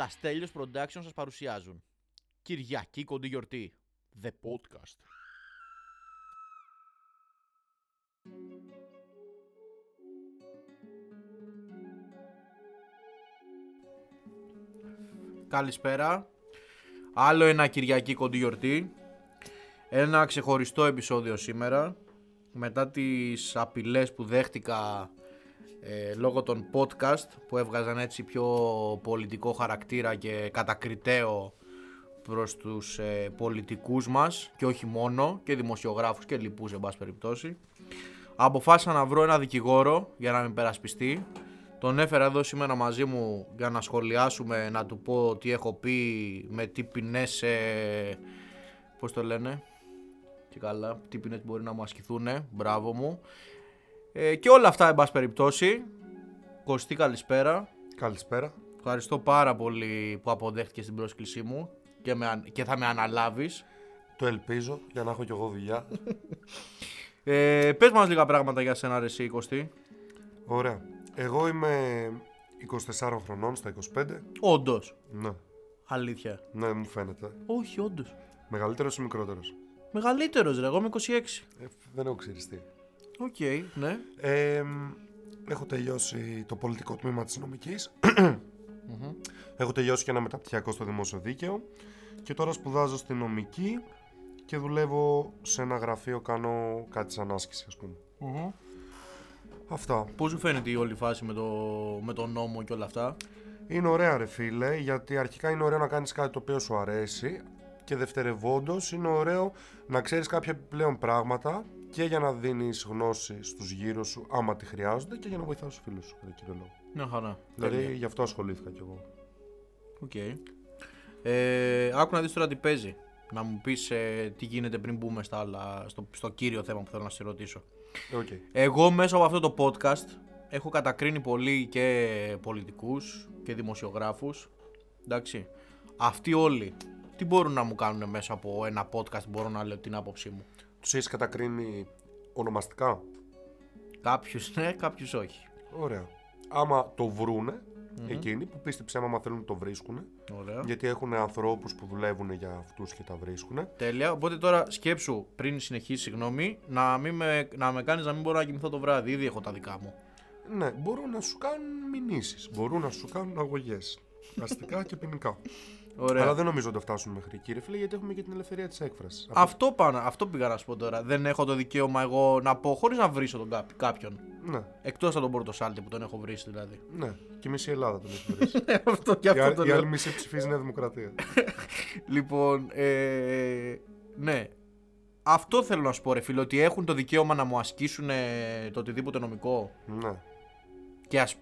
Τα Στέλιος Production σας παρουσιάζουν. Κυριακή κοντή γιορτή. The Podcast. Καλησπέρα. Άλλο ένα Κυριακή κοντή γιορτή. Ένα ξεχωριστό επεισόδιο σήμερα. Μετά τις απειλές που δέχτηκα ε, λόγω των podcast που έβγαζαν έτσι πιο πολιτικό χαρακτήρα και κατακριτέο προς τους ε, πολιτικούς μας και όχι μόνο και δημοσιογράφους και λοιπούς εν πάση περιπτώσει αποφάσισα να βρω ένα δικηγόρο για να με περασπιστεί τον έφερα εδώ σήμερα μαζί μου για να σχολιάσουμε, να του πω τι έχω πει, με τι ποινές, ε, πώς το λένε, και καλά, τι ποινές μπορεί να μου ασκηθούν, μπράβο μου. Ε, και όλα αυτά, εν πάση περιπτώσει. Κωστή, καλησπέρα. Καλησπέρα. Ευχαριστώ πάρα πολύ που αποδέχτηκες την πρόσκλησή μου και, με, αν- και θα με αναλάβεις. Το ελπίζω για να έχω κι εγώ δουλειά. Ε, πες μας λίγα πράγματα για σένα, ρε εσύ, Κωστή. Ωραία. Εγώ είμαι 24 χρονών στα 25. Όντως. Ναι, Αλήθεια. ναι, μου φαίνεται. Όχι, όντως. Μεγαλύτερος ή μικρότερος; Μεγαλύτερος, ρε. Εγώ είμαι 26. Ε, δεν έχω ξυριστεί. Οκ, ναι. Ε, μ, έχω τελειώσει το πολιτικό τμήμα της νομικής. Έχω τελειώσει και ένα μεταπτυχιακό στο δημόσιο δίκαιο. Και τώρα σπουδάζω στη νομική και δουλεύω σε ένα γραφείο, κάνω κάτι σαν άσκηση, ας πούμε. Αυτά. Πώς σου φαίνεται η όλη φάση με το, με το νόμο και όλα αυτά; Είναι ωραία ρε φίλε, γιατί αρχικά είναι ωραίο να κάνεις κάτι το οποίο σου αρέσει και δευτερευόντως είναι ωραίο να ξέρεις κάποια επιπλέον πράγματα και για να δίνεις γνώση στους γύρω σου άμα τη χρειάζονται και για να βοηθάς τους φίλους σου, κατά κύριο λόγο. Μια χαρά. Δηλαδή Τέλεια. γι' αυτό ασχολήθηκα κι εγώ. Οκ. Ε, άκου να δεις τώρα τι παίζει. Να μου πεις ε, τι γίνεται πριν μπούμε στα άλλα, στο, στο κύριο θέμα που θέλω να σε ρωτήσω. Οκ. Εγώ μέσα από αυτό το podcast έχω κατακρίνει πολύ και πολιτικούς και δημοσιογράφους. Εντάξει. Αυτοί όλοι τι μπορούν να μου κάνουν μέσα από ένα podcast, μπορώ να λέω την άποψή μου. Τους έχεις κατακρίνει ονομαστικά; Κάποιους ναι, κάποιους όχι. Ωραία. Άμα το βρουνε εκείνοι που πίστεψε άμα θέλουν το βρίσκουν Ωραία. γιατί έχουν ανθρώπους που δουλεύουν για αυτούς και τα βρίσκουν. Τέλεια. Οπότε τώρα σκέψου πριν συνεχίσει, συγγνώμη, να, μην με, να με κάνεις να μην μπορώ να κοιμηθώ το βράδυ. Ήδη έχω τα δικά μου. Ναι, μπορούν να σου κάνουν μηνύσεις, μπορούν να σου κάνουν αγωγές. Αστικά και ποινικά. Ωραία. Αλλά δεν νομίζω ότι θα φτάσουν μέχρι εκεί, ρε φίλε, γιατί έχουμε και την ελευθερία της έκφρασης. Αυτό, πάνω, αυτό πήγα να σου πω τώρα. Δεν έχω το δικαίωμα εγώ να πω χωρίς να βρίσω τον κάπι- κάποιον. Ναι, Εκτός από τον Πορτοσάλτη που τον έχω βρίσει δηλαδή. ναι. Και η μισή Ελλάδα τον έχει βρει. αυτό και η, αυτό α- το η λέω. άλλη μισή ψηφίζει Νέα Δημοκρατία. Λοιπόν, ε, ναι. Αυτό θέλω να σου πω, ρε φίλε, ότι έχουν το δικαίωμα να μου ασκήσουν ε, το οτιδήποτε νομικό ναι. και ας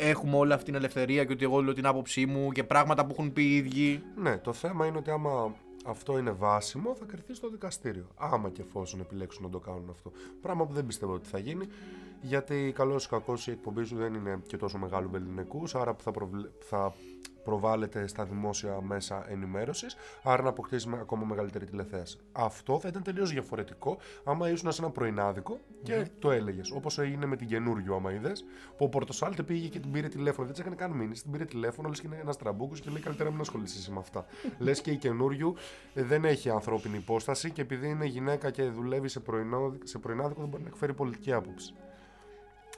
έχουμε όλη αυτή την ελευθερία και ότι εγώ λέω την άποψή μου και πράγματα που έχουν πει οι ίδιοι. Ναι, το θέμα είναι ότι άμα αυτό είναι βάσιμο, θα κρυθεί στο δικαστήριο. Άμα και εφόσον επιλέξουν να το κάνουν αυτό. Πράγμα που δεν πιστεύω ότι θα γίνει, γιατί καλός ή κακός η εκπομπή σου δεν είναι και τόσο μεγάλου βεληνικού, άρα που θα, προβλε- θα προβάλλεται στα δημόσια μέσα ενημέρωσης, άρα να αποκτήσει με ακόμα μεγαλύτερη τηλεθέαση. Αυτό θα ήταν τελείως διαφορετικό άμα ήσουν σε ένα πρωινάδικο και το έλεγες. Όπως έγινε με την Καινούργιου, άμα είδες, που ο Πορτοσάλτε πήγε και την πήρε τηλέφωνο. Δεν της έκανε καν μήνυση, την πήρε τηλέφωνο, λες και είναι ένας τραμπούκος και λέει καλύτερα μην ασχοληθεί εσύ με αυτά. λες και η Καινούργιου ε, δεν έχει ανθρώπινη υπόσταση και επειδή είναι γυναίκα και δουλεύει σε, πρωινό, σε πρωινάδικο δεν μπορεί να εκφέρει πολιτική άποψη.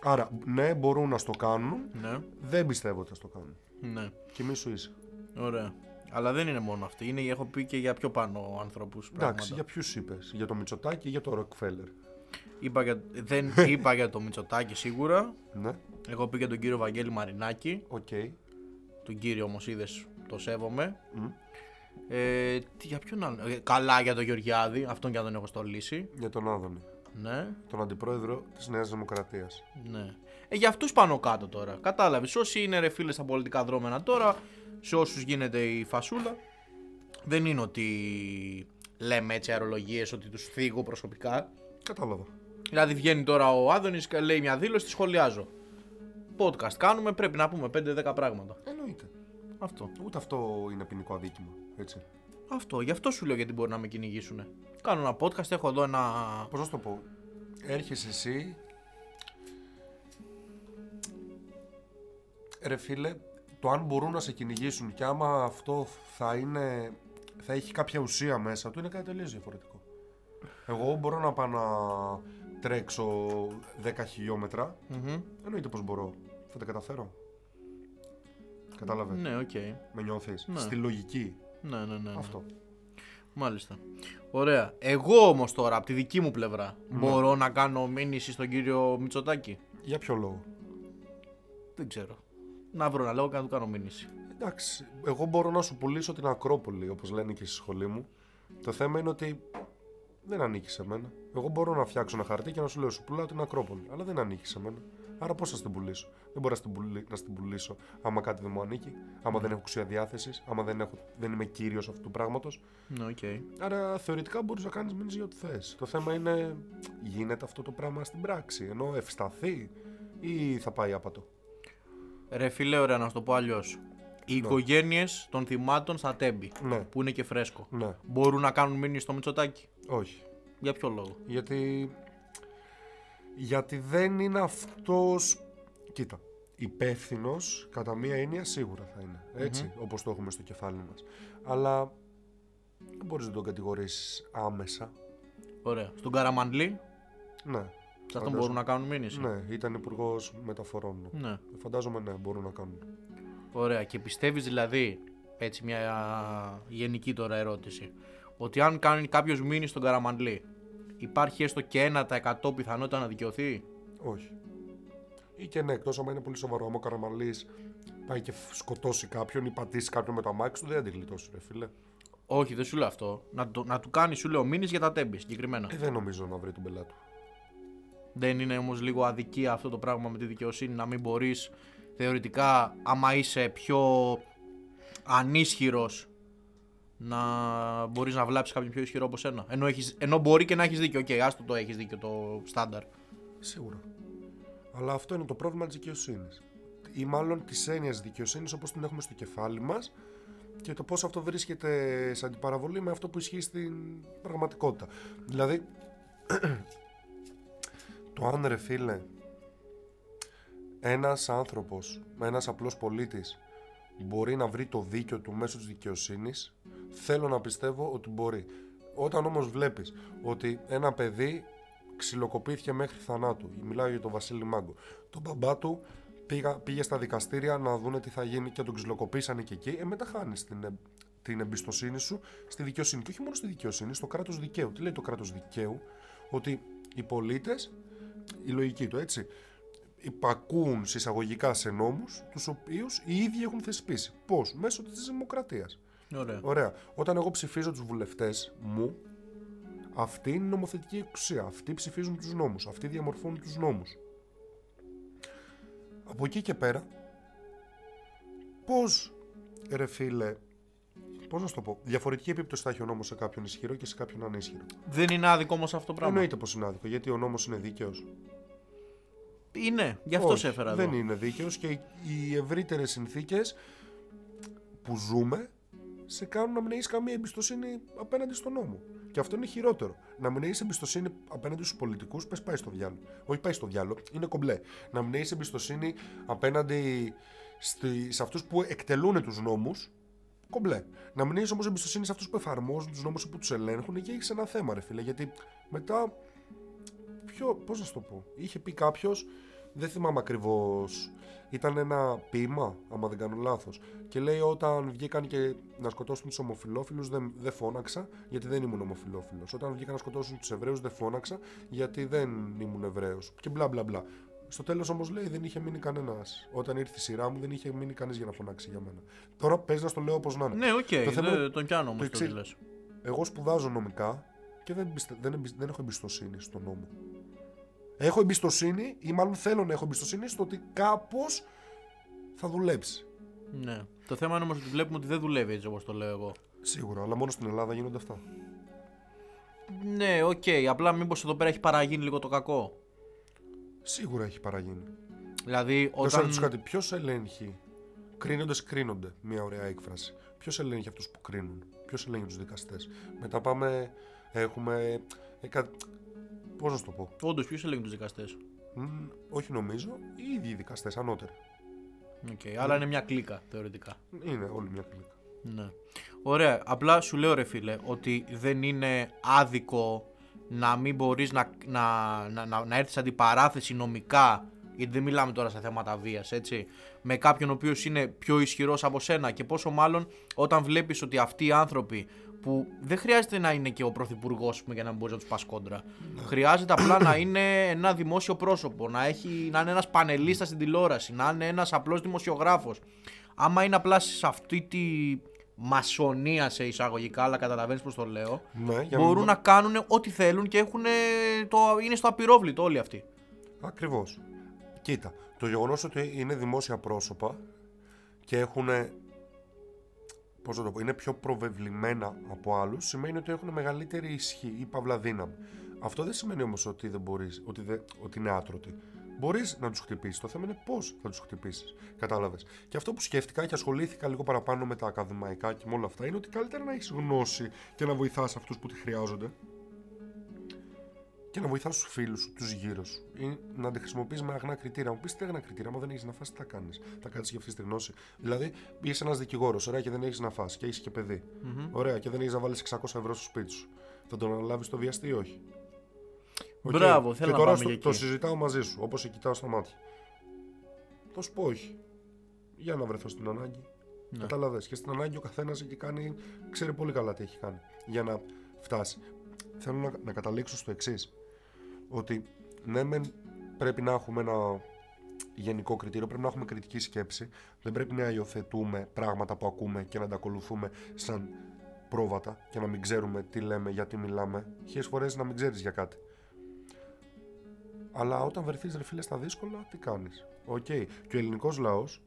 Άρα, ναι, μπορούν να στο κάνουν. Ναι, Δεν πιστεύω ότι θα στο κάνουν. Ναι. Και μη σου είσαι. Ωραία. Αλλά δεν είναι μόνο αυτή. Είναι, έχω πει και για πιο πάνω ανθρώπους. Εντάξει, για ποιους είπες, Για το Μητσοτάκι ή για το Ροκφέλερ. Είπα για, δεν είπα για το Μητσοτάκη σίγουρα. Ναι, Έχω πει για τον κύριο Βαγγέλη Μαρινάκη. οκ. Τον κύριο όμως είδες, το σέβομαι. Μμ. Ε, τι, για ποιον άλλο. Ε, καλά για τον Γεωργιάδη, αυτόν και αν τον έχω στολίσει. Για τον Άδωνη. Ναι, Τον αντιπρόεδρο της Νέας Δημοκρατίας. ναι. Ε, για αυτούς πάνω κάτω τώρα. Κατάλαβες. Όσοι είναι ρε φίλε στα πολιτικά δρώμενα τώρα, σε όσους γίνεται η φασούλα, δεν είναι ότι λέμε έτσι αερολογίε ότι τους θίγω προσωπικά. Κατάλαβα. Δηλαδή βγαίνει τώρα ο Άδωνης και λέει μια δήλωση, τη σχολιάζω. Podcast κάνουμε, πρέπει να πούμε 5-10 πράγματα. Εννοείται. Αυτό. Ούτε αυτό είναι ποινικό αδίκημα. Έτσι. Αυτό. Γι' αυτό σου λέω γιατί μπορεί να με κυνηγήσουν. Κάνω ένα podcast, έχω εδώ ένα. Πώς να σου το πω; Έρχεσαι εσύ. Ρε φίλε, το αν μπορούν να σε κυνηγήσουν και άμα αυτό θα είναι. θα έχει κάποια ουσία μέσα του είναι κάτι τελείως διαφορετικό. Εγώ μπορώ να πάω να τρέξω 10 χιλιόμετρα. Μμμ. Εννοείται πως μπορώ. Θα τα καταφέρω. Κατάλαβες; Ναι, οκ. Με νιώθεις; Ναι. Στη λογική; Ναι, ναι, ναι, ναι. Αυτό. Μάλιστα. Ωραία. Εγώ όμως τώρα, από τη δική μου πλευρά, Ναι. μπορώ να κάνω μήνυση στον κύριο Μητσοτάκη; Για ποιο λόγο; Δεν ξέρω. Να βρω ένα λόγο και να του κάνω μήνυση. Εντάξει, εγώ μπορώ να σου πουλήσω την Ακρόπολη, όπως λένε και στη σχολή μου. Το θέμα είναι ότι δεν ανήκει σε μένα. Εγώ μπορώ να φτιάξω ένα χαρτί και να σου λέω σου πουλάω την Ακρόπολη, αλλά δεν ανήκει σε μένα. Άρα πώς θα στην πουλήσω; Δεν μπορώ να στην, πουλη- να στην πουλήσω άμα κάτι δεν μου ανήκει, άμα δεν έχω ουσία διάθεσης, άμα δεν, έχω, δεν είμαι κύριος αυτού του πράγματος. Ναι, οκ. Άρα θεωρητικά μπορείς να κάνεις μήνυση για ό,τι θες. Το θέμα είναι, γίνεται αυτό το πράγμα στην πράξη, ενώ ευσταθεί ή θα πάει άπατο; Ρε φίλε, ωραία, να σου το πω αλλιώς. Οι οικογένειες των θυμάτων στα τέμπη, Ναι, που είναι και φρέσκο, ναι, μπορούν να κάνουν μήνυση στο Μητσοτάκη; όχι. Για ποιο λόγο; Γιατί, γιατί δεν είναι αυτός, κοίτα, υπεύθυνος κατά μία έννοια σίγουρα θα είναι, έτσι, όπως το έχουμε στο κεφάλι μας. Αλλά δεν μπορείς να τον κατηγορήσεις άμεσα. Ωραία. Στον Καραμαντλή, Ναι, σε αυτόν Φαντάζομαι. μπορούν να κάνουν μήνυση. ναι, ήταν υπουργός μεταφορών. ναι. Ναι. Φαντάζομαι ναι, μπορούν να κάνουν. Ωραία. Και πιστεύεις δηλαδή, έτσι μια γενική τώρα ερώτηση, ότι αν κάνει κάποιος μήνυση στον Καραμαντλή, υπάρχει έστω και 1% πιθανότητα να δικαιωθεί; Όχι. Ή και ναι, εκτός άμα είναι πολύ σοβαρό. Άμα ο Καραμαλής πάει και σκοτώσει κάποιον ή πατήσει κάποιον με το αμάξι του, δεν θα την γλιτώσει, ρε φίλε. Όχι, δεν σου λέω αυτό. Να, το, να του κάνεις, σου λέω, μήνυση για τα τέμπη συγκεκριμένα. Ε, δεν νομίζω να βρει τον πελάτη του. Δεν είναι όμως λίγο αδικία αυτό το πράγμα με τη δικαιοσύνη να μην μπορείς θεωρητικά, άμα είσαι πιο ανίσχυρος, να μπορείς να βλάψεις κάποιον πιο ισχυρό από σένα. Ενώ, έχεις, ενώ μπορεί και να έχεις δίκιο. Οκ, άστο το έχεις δίκιο το στάνταρ. Σίγουρα. Αλλά αυτό είναι το πρόβλημα της δικαιοσύνης. Ή μάλλον της έννοιας δικαιοσύνης όπως την έχουμε στο κεφάλι μας και το πώς αυτό βρίσκεται σε αντιπαραβολή με αυτό που ισχύει στην πραγματικότητα. Δηλαδή, το αν ρε φίλε, ένας άνθρωπος, ένας απλός πολίτης μπορεί να βρει το δίκιο του μέσω της δικαιοσύνης, θέλω να πιστεύω ότι μπορεί. Όταν όμως βλέπεις ότι ένα παιδί ξυλοκοπήθηκε μέχρι θανάτου, μιλάω για τον Βασίλη Μάγκο, τον μπαμπά του πήγα, πήγε στα δικαστήρια να δούνε τι θα γίνει και τον ξυλοκοπήσανε και εκεί, ε, μετά χάνεις την, ε, την εμπιστοσύνη σου στη δικαιοσύνη. Και όχι μόνο στη δικαιοσύνη, στο κράτος δικαίου. Τι λέει το κράτος δικαίου, ότι οι πολίτες, η λογική του έτσι, υπακούουν συσσαγωγικά σε νόμους, τους οποίους οι ίδιοι έχουν θεσπίσει. Πώς; Μέσω της δημοκρατίας. Ωραία. Ωραία. Όταν εγώ ψηφίζω τους βουλευτές μου, αυτή είναι η νομοθετική εξουσία. Αυτοί ψηφίζουν τους νόμους. Αυτοί διαμορφώνουν τους νόμους. Από εκεί και πέρα, πώς, ρε φίλε, πώς να σου το πω, διαφορετική επίπτωση θα έχει ο νόμος σε κάποιον ισχυρό και σε κάποιον ανίσχυρο. Δεν είναι άδικο όμως αυτό το πράγμα. Εννοείται πως είναι άδικο, γιατί ο νόμος είναι δίκαιος. Είναι, γι' αυτό Όχι, σε έφερα δεν εδώ. είναι δίκαιος και οι- οι ευρύτερες συνθήκες που ζούμε σε κάνουν να μην έχεις καμία εμπιστοσύνη απέναντι στον νόμο. Και αυτό είναι χειρότερο. Να μην έχεις εμπιστοσύνη απέναντι στους πολιτικούς, πες πάει στο διάλογο. Όχι πάει στο διάλογο, είναι κομπλέ. Να μην έχεις εμπιστοσύνη απέναντι στη, σε αυτούς που εκτελούν τους νόμους, κομπλέ. Να μην έχεις όμως εμπιστοσύνη σε αυτούς που εφαρμόζουν τους νόμους ή που τους ελέγχουν και έχεις ένα θέμα, ρε φίλε. Γιατί μετά. Ποιο, πώς να σου το πω. Είχε πει κάποιος, δεν θυμάμαι ακριβώς. Ήταν ένα ποίημα, άμα δεν κάνω λάθος. Και λέει όταν βγήκαν και να σκοτώσουν τους ομοφυλόφιλους, δεν, δεν φώναξα γιατί δεν ήμουν ομοφυλόφιλος. Όταν βγήκαν να σκοτώσουν τους Εβραίους, δεν φώναξα γιατί δεν ήμουν Εβραίος. Και μπλα μπλα μπλα. Στο τέλος όμως λέει δεν είχε μείνει κανένας. Όταν ήρθε η σειρά μου, δεν είχε μείνει κανείς για να φωνάξει για μένα. Τώρα παίζει να στο λέω όπως να είναι. Ναι, οκ, Το θέμα δεν τον πιάνω όμως το το εξής. λες. Εγώ σπουδάζω νομικά και δεν, πιστε- δεν, εμπισ- δεν έχω εμπιστοσύνη στον νόμο. Έχω εμπιστοσύνη ή μάλλον θέλω να έχω εμπιστοσύνη στο ότι κάπως θα δουλέψει. Ναι. Το θέμα είναι όμως ότι βλέπουμε ότι δεν δουλεύει έτσι όπως το λέω εγώ. Σίγουρα, αλλά μόνο στην Ελλάδα γίνονται αυτά. Ναι, οκ. Απλά μήπως εδώ πέρα έχει παραγίνει λίγο το κακό. Σίγουρα έχει παραγίνει. Δηλαδή, Όταν... όταν. ρωτήσω κάτι, ποιος ελέγχει. Κρίνοντε, κρίνονται. Μια ωραία έκφραση. Ποιος ελέγχει αυτούς που κρίνουν. Ποιος ελέγχει τους δικαστές. Μετά πάμε. Έχουμε. Ε, κα... Πώς να σου το πω; Όντως, ποιος ελέγχει τους δικαστές; Μ, όχι νομίζω. Οι ίδιοι οι δικαστές ανώτεροι. Okay. Αλλά είναι μια κλίκα θεωρητικά. Είναι όλη μια κλίκα. Ναι. Ωραία. Απλά σου λέω ρε φίλε ότι δεν είναι άδικο να μην μπορείς να, να, να, να, να έρθεις αντιπαράθεση νομικά γιατί δεν μιλάμε τώρα σε θέματα βίας έτσι με κάποιον ο οποίος είναι πιο ισχυρός από σένα και πόσο μάλλον όταν βλέπεις ότι αυτοί οι άνθρωποι που δεν χρειάζεται να είναι και ο πρωθυπουργός για να μπορείς να τους πας κόντρα. Χρειάζεται απλά να είναι ένα δημόσιο πρόσωπο, να, έχει, να είναι ένας πανελίστας στην τηλεόραση, να είναι ένας απλός δημοσιογράφος. Άμα είναι απλά σε αυτή τη μασονία σε εισαγωγικά, αλλά καταλαβαίνεις πώς το λέω, Ναι, για μπορούν μην- να κάνουν ό,τι θέλουν και έχουν, το, είναι στο απειρόβλητο όλοι αυτοί. Ακριβώς. Κοίτα, το γεγονός ότι είναι δημόσια πρόσωπα και έχουν. Πώς να το πω, είναι πιο προβεβλημένα από άλλους, σημαίνει ότι έχουν μεγαλύτερη ισχύ ή παύλα δύναμη. Αυτό δεν σημαίνει όμως ότι, δεν μπορείς, ότι, δεν, ότι είναι άτρωτοι. Μπορείς να τους χτυπήσεις. Το θέμα είναι πώς θα τους χτυπήσεις. Κατάλαβες. Και αυτό που σκέφτηκα και ασχολήθηκα λίγο παραπάνω με τα ακαδημαϊκά και με όλα αυτά είναι ότι καλύτερα να έχεις γνώση και να βοηθάς αυτούς που τη χρειάζονται και να βοηθάς τους φίλους σου, τους γύρω σου. Ή να τη χρησιμοποιείς με αγνά κριτήρια. Μου πεις τι αγνά κριτήρια, άμα δεν έχεις να φας τι θα κάνεις; Θα κάτσεις για αυτής τη γνώση. Δηλαδή, είσαι ένας δικηγόρος, ωραία, και δεν έχεις να φας και έχεις και παιδί Ωραία, και δεν έχεις να βάλεις 600 ευρώ στο σπίτι σου. Θα τον αναλάβεις το βιαστή ή όχι; Οκ. Μπράβο, θέλω και να τώρα πάμε στο- για το εκεί. συζητάω μαζί σου, όπως σε κοιτάω στα μάτια. Θα σου πω όχι. Για να βρεθώ στην ανάγκη. Ναι. Κατάλαβε. Και στην ανάγκη ο καθένας έχει κάνει, ξέρει πολύ καλά τι έχει κάνει για να φτάσει. Θέλω να, να καταλήξω στο εξής. Ότι ναι, μεν πρέπει να έχουμε ένα γενικό κριτήριο, πρέπει να έχουμε κριτική σκέψη. Δεν πρέπει να υιοθετούμε πράγματα που ακούμε και να τα ακολουθούμε σαν πρόβατα και να μην ξέρουμε τι λέμε, γιατί μιλάμε. Χίλιες φορές να μην ξέρεις για κάτι. Αλλά όταν βρεθείς ρε φίλε στα δύσκολα, τι κάνεις; Οκ. Και ο ελληνικός λαός,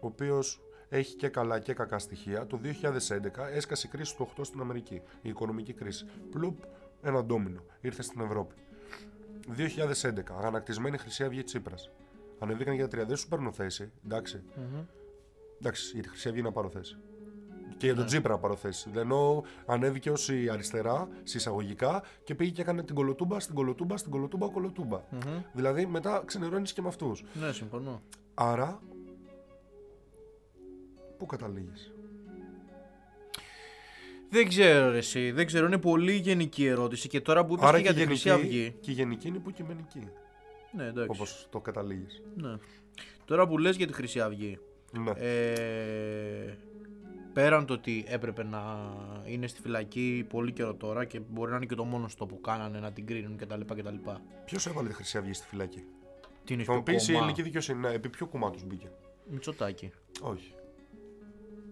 ο οποίος έχει και καλά και κακά στοιχεία, το 2011 έσκασε η κρίση του 8 στην Αμερική. Η οικονομική κρίση. Πλουπ, ένα ντόμινο. Ήρθε στην Ευρώπη. 2011, αγανακτισμένη Χρυσή Αυγή Τσίπρας. Ανεβήκαν για τρία. Δεν σου παίρνω θέση. Εντάξει. Εντάξει, για τη Χρυσή Αυγή να πάρω θέση. Και για τον Τσίπρα να πάρω θέση. Δεν εννοώ ανέβηκε ω η αριστερά, συσσαγωγικά, και πήγε και έκανε την κολοτούμπα, στην κολοτούμπα, στην κολοτούμπα, κολοτούμπα. Δηλαδή μετά ξενερώνεις και με αυτούς. Ναι, συμφωνώ. Άρα, πού καταλήγεις; Δεν ξέρω ρε εσύ, δεν ξέρω, είναι πολύ γενική ερώτηση και τώρα που είπες Άρα και για και, τη η Χρυσή γενική, Αυγή. και η γενική είναι υποκειμενική, Ναι, εντάξει. όπως το καταλήγεις. Ναι. Τώρα που λες για τη Χρυσή Αυγή, Ναι. ε, πέραν το ότι έπρεπε να είναι στη φυλακή πολύ καιρό τώρα και μπορεί να είναι και το μόνος στο που κάνανε να την κρίνουν κτλ. κτλ. Ποιος έβαλε τη Χρυσή Αυγή στη φυλακή; Τι είναι Θα μου στο πεις η κόμμα ελληνική δικαιοσύνη, ναι, επί ποιο κομμάτους μπήκε; Μητσοτάκη. Όχι.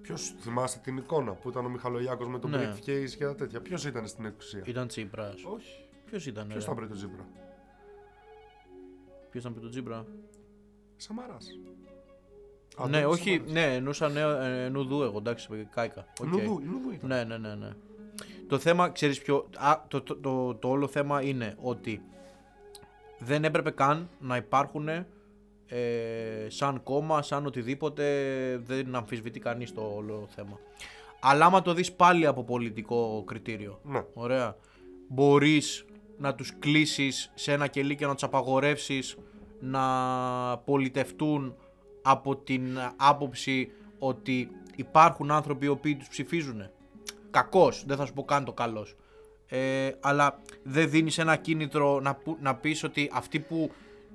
Ποιος θυμάστε την εικόνα που ήταν ο Μιχαλολιάκος με τον Ναι. briefcase και τα τέτοια; Ποιος ήταν στην εξουσία; Ήταν Τσίπρας. Όχι. Ποιος ήταν Ποιος ρε; ήταν πριν τον Τζίπρα. Ποιος ήταν πριν τον Τσίπρα; Σαμαράς. Ναι, όχι, ναι, εννοούσα νέο, ε, νουδού εγώ, εντάξει, κάηκα. Οκ. Νουδού, νουδού ήταν. Ναι, ναι, ναι, ναι. Το θέμα, ξέρεις ποιο, α, το, το, το, το όλο θέμα είναι ότι δεν έπρεπε καν να υπάρχουν ε, σαν κόμμα, σαν οτιδήποτε, δεν αμφισβητεί κανείς το όλο θέμα. Αλλά άμα το δεις πάλι από πολιτικό κριτήριο, Ναι. ωραία, μπορείς να τους κλείσεις σε ένα κελί και να τους απαγορεύσεις να πολιτευτούν από την άποψη ότι υπάρχουν άνθρωποι οι οποίοι τους ψηφίζουν. Κακός, δεν θα σου πω καν το καλός. Ε, αλλά δεν δίνεις ένα κίνητρο να, που- να πεις ότι αυτοί που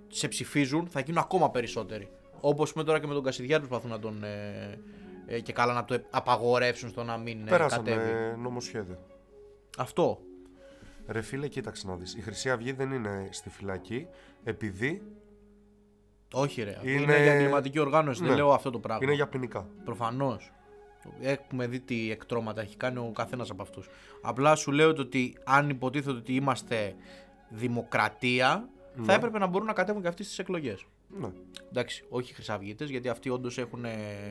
σε ψηφίζουν θα γίνουν ακόμα περισσότεροι. Όπως με τώρα και με τον Κασιδιάρη προσπαθούν να τον... Ε, ε, και καλά να το ε- απαγορεύσουν στο να μην ε, κατέβει. Πέρασαμε νομοσχέδιο. Αυτό. Ρε φίλε, κοίταξε να δεις. Η Χρυσή Αυγή δεν είναι στη φυλακή επειδή Όχι ρε. Είναι, Είναι- για εγκληματική οργάνωση. Ναι. Δεν λέω αυτό το πράγμα. είναι για ποινικά. Προφανώς. Έχουμε δει τι εκτρώματα έχει κάνει ο καθένας από αυτούς. Απλά σου λέω το ότι αν υποτίθεται ότι είμαστε δημοκρατία, θα Ναι. έπρεπε να μπορούν να κατέβουν και αυτοί στις εκλογές. Ναι. Εντάξει, όχι χρυσαυγίτες, γιατί αυτοί όντως έχουν.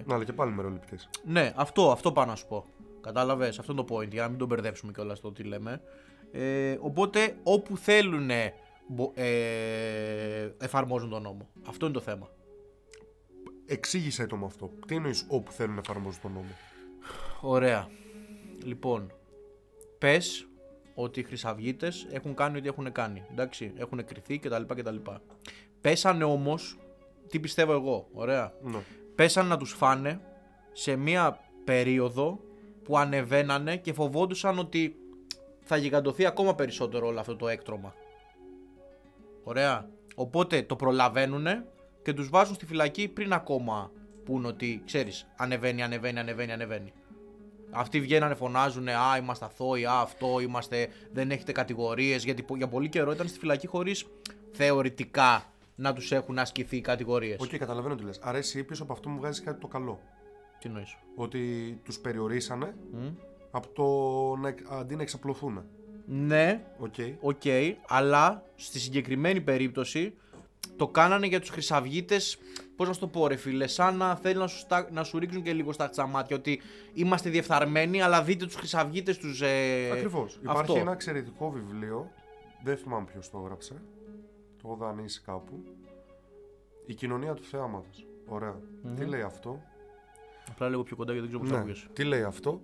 Να, αλλά και πάλι μεροληπτή. Ναι, αυτό, αυτό πάω να σου πω. Κατάλαβες, αυτό είναι το point, για να μην τον μπερδέψουμε κιόλας το τι λέμε. Ε, οπότε, όπου θέλουν ε, εφαρμόζουν τον νόμο. Αυτό είναι το θέμα. Εξήγησε το με αυτό. Τι εννοείς όπου θέλουν να εφαρμόζουν τον νόμο; Ωραία. Λοιπόν, πες ότι οι χρυσαυγίτες έχουν κάνει ό,τι έχουν κάνει. Εντάξει, έχουν κρυθεί κτλ. κτλ. Πέσανε όμως τι πιστεύω εγώ. Ωραία. Ναι. Πέσανε να τους φάνε σε μία περίοδο που ανεβαίνανε και φοβόντουσαν ότι θα γιγαντωθεί ακόμα περισσότερο όλο αυτό το έκτρωμα. Ωραία. Οπότε το προλαβαίνουν και τους βάζουν στη φυλακή πριν ακόμα πούν ότι ξέρεις ανεβαίνει, ανεβαίνει, ανεβαίνει, ανεβαίνει. Αυτοί βγαίνανε, φωνάζουν Α, είμαστε αθώοι, Α, αυτό, είμαστε, δεν έχετε κατηγορίες. Γιατί πο- για πολύ καιρό ήταν στη φυλακή χωρίς θεωρητικά να τους έχουν ασκηθεί οι κατηγορίες. Οκ, καταλαβαίνω τι λες. Άρα εσύ πίσω από αυτό μου βγάζει κάτι το καλό. Τι εννοείς. Ότι τους περιορίσανε από το να, εκ- αντί να εξαπλωθούν. Ναι, Οκ. οκ, αλλά στη συγκεκριμένη περίπτωση το κάνανε για τους χρυσαυγίτες, πώς να σου το πω ρε φίλε, σαν να θέλουν να σου, στα- να σου ρίξουν και λίγο στα μάτια ότι είμαστε διεφθαρμένοι, αλλά δείτε τους χρυσαυγίτες τους... Ε, Ακριβώς. Υπάρχει αυτό. ένα εξαιρετικό βιβλίο. Δεν θυμάμαι ποιος το έγραψε. Το έχω δανείσει κάπου. Η κοινωνία του θεάματος. Ωραία. Τι λέει αυτό; Απλά λίγο πιο κοντά γιατί δεν ξέρω πώς θα Ναι. ακούγεσαι. Τι λέει αυτό;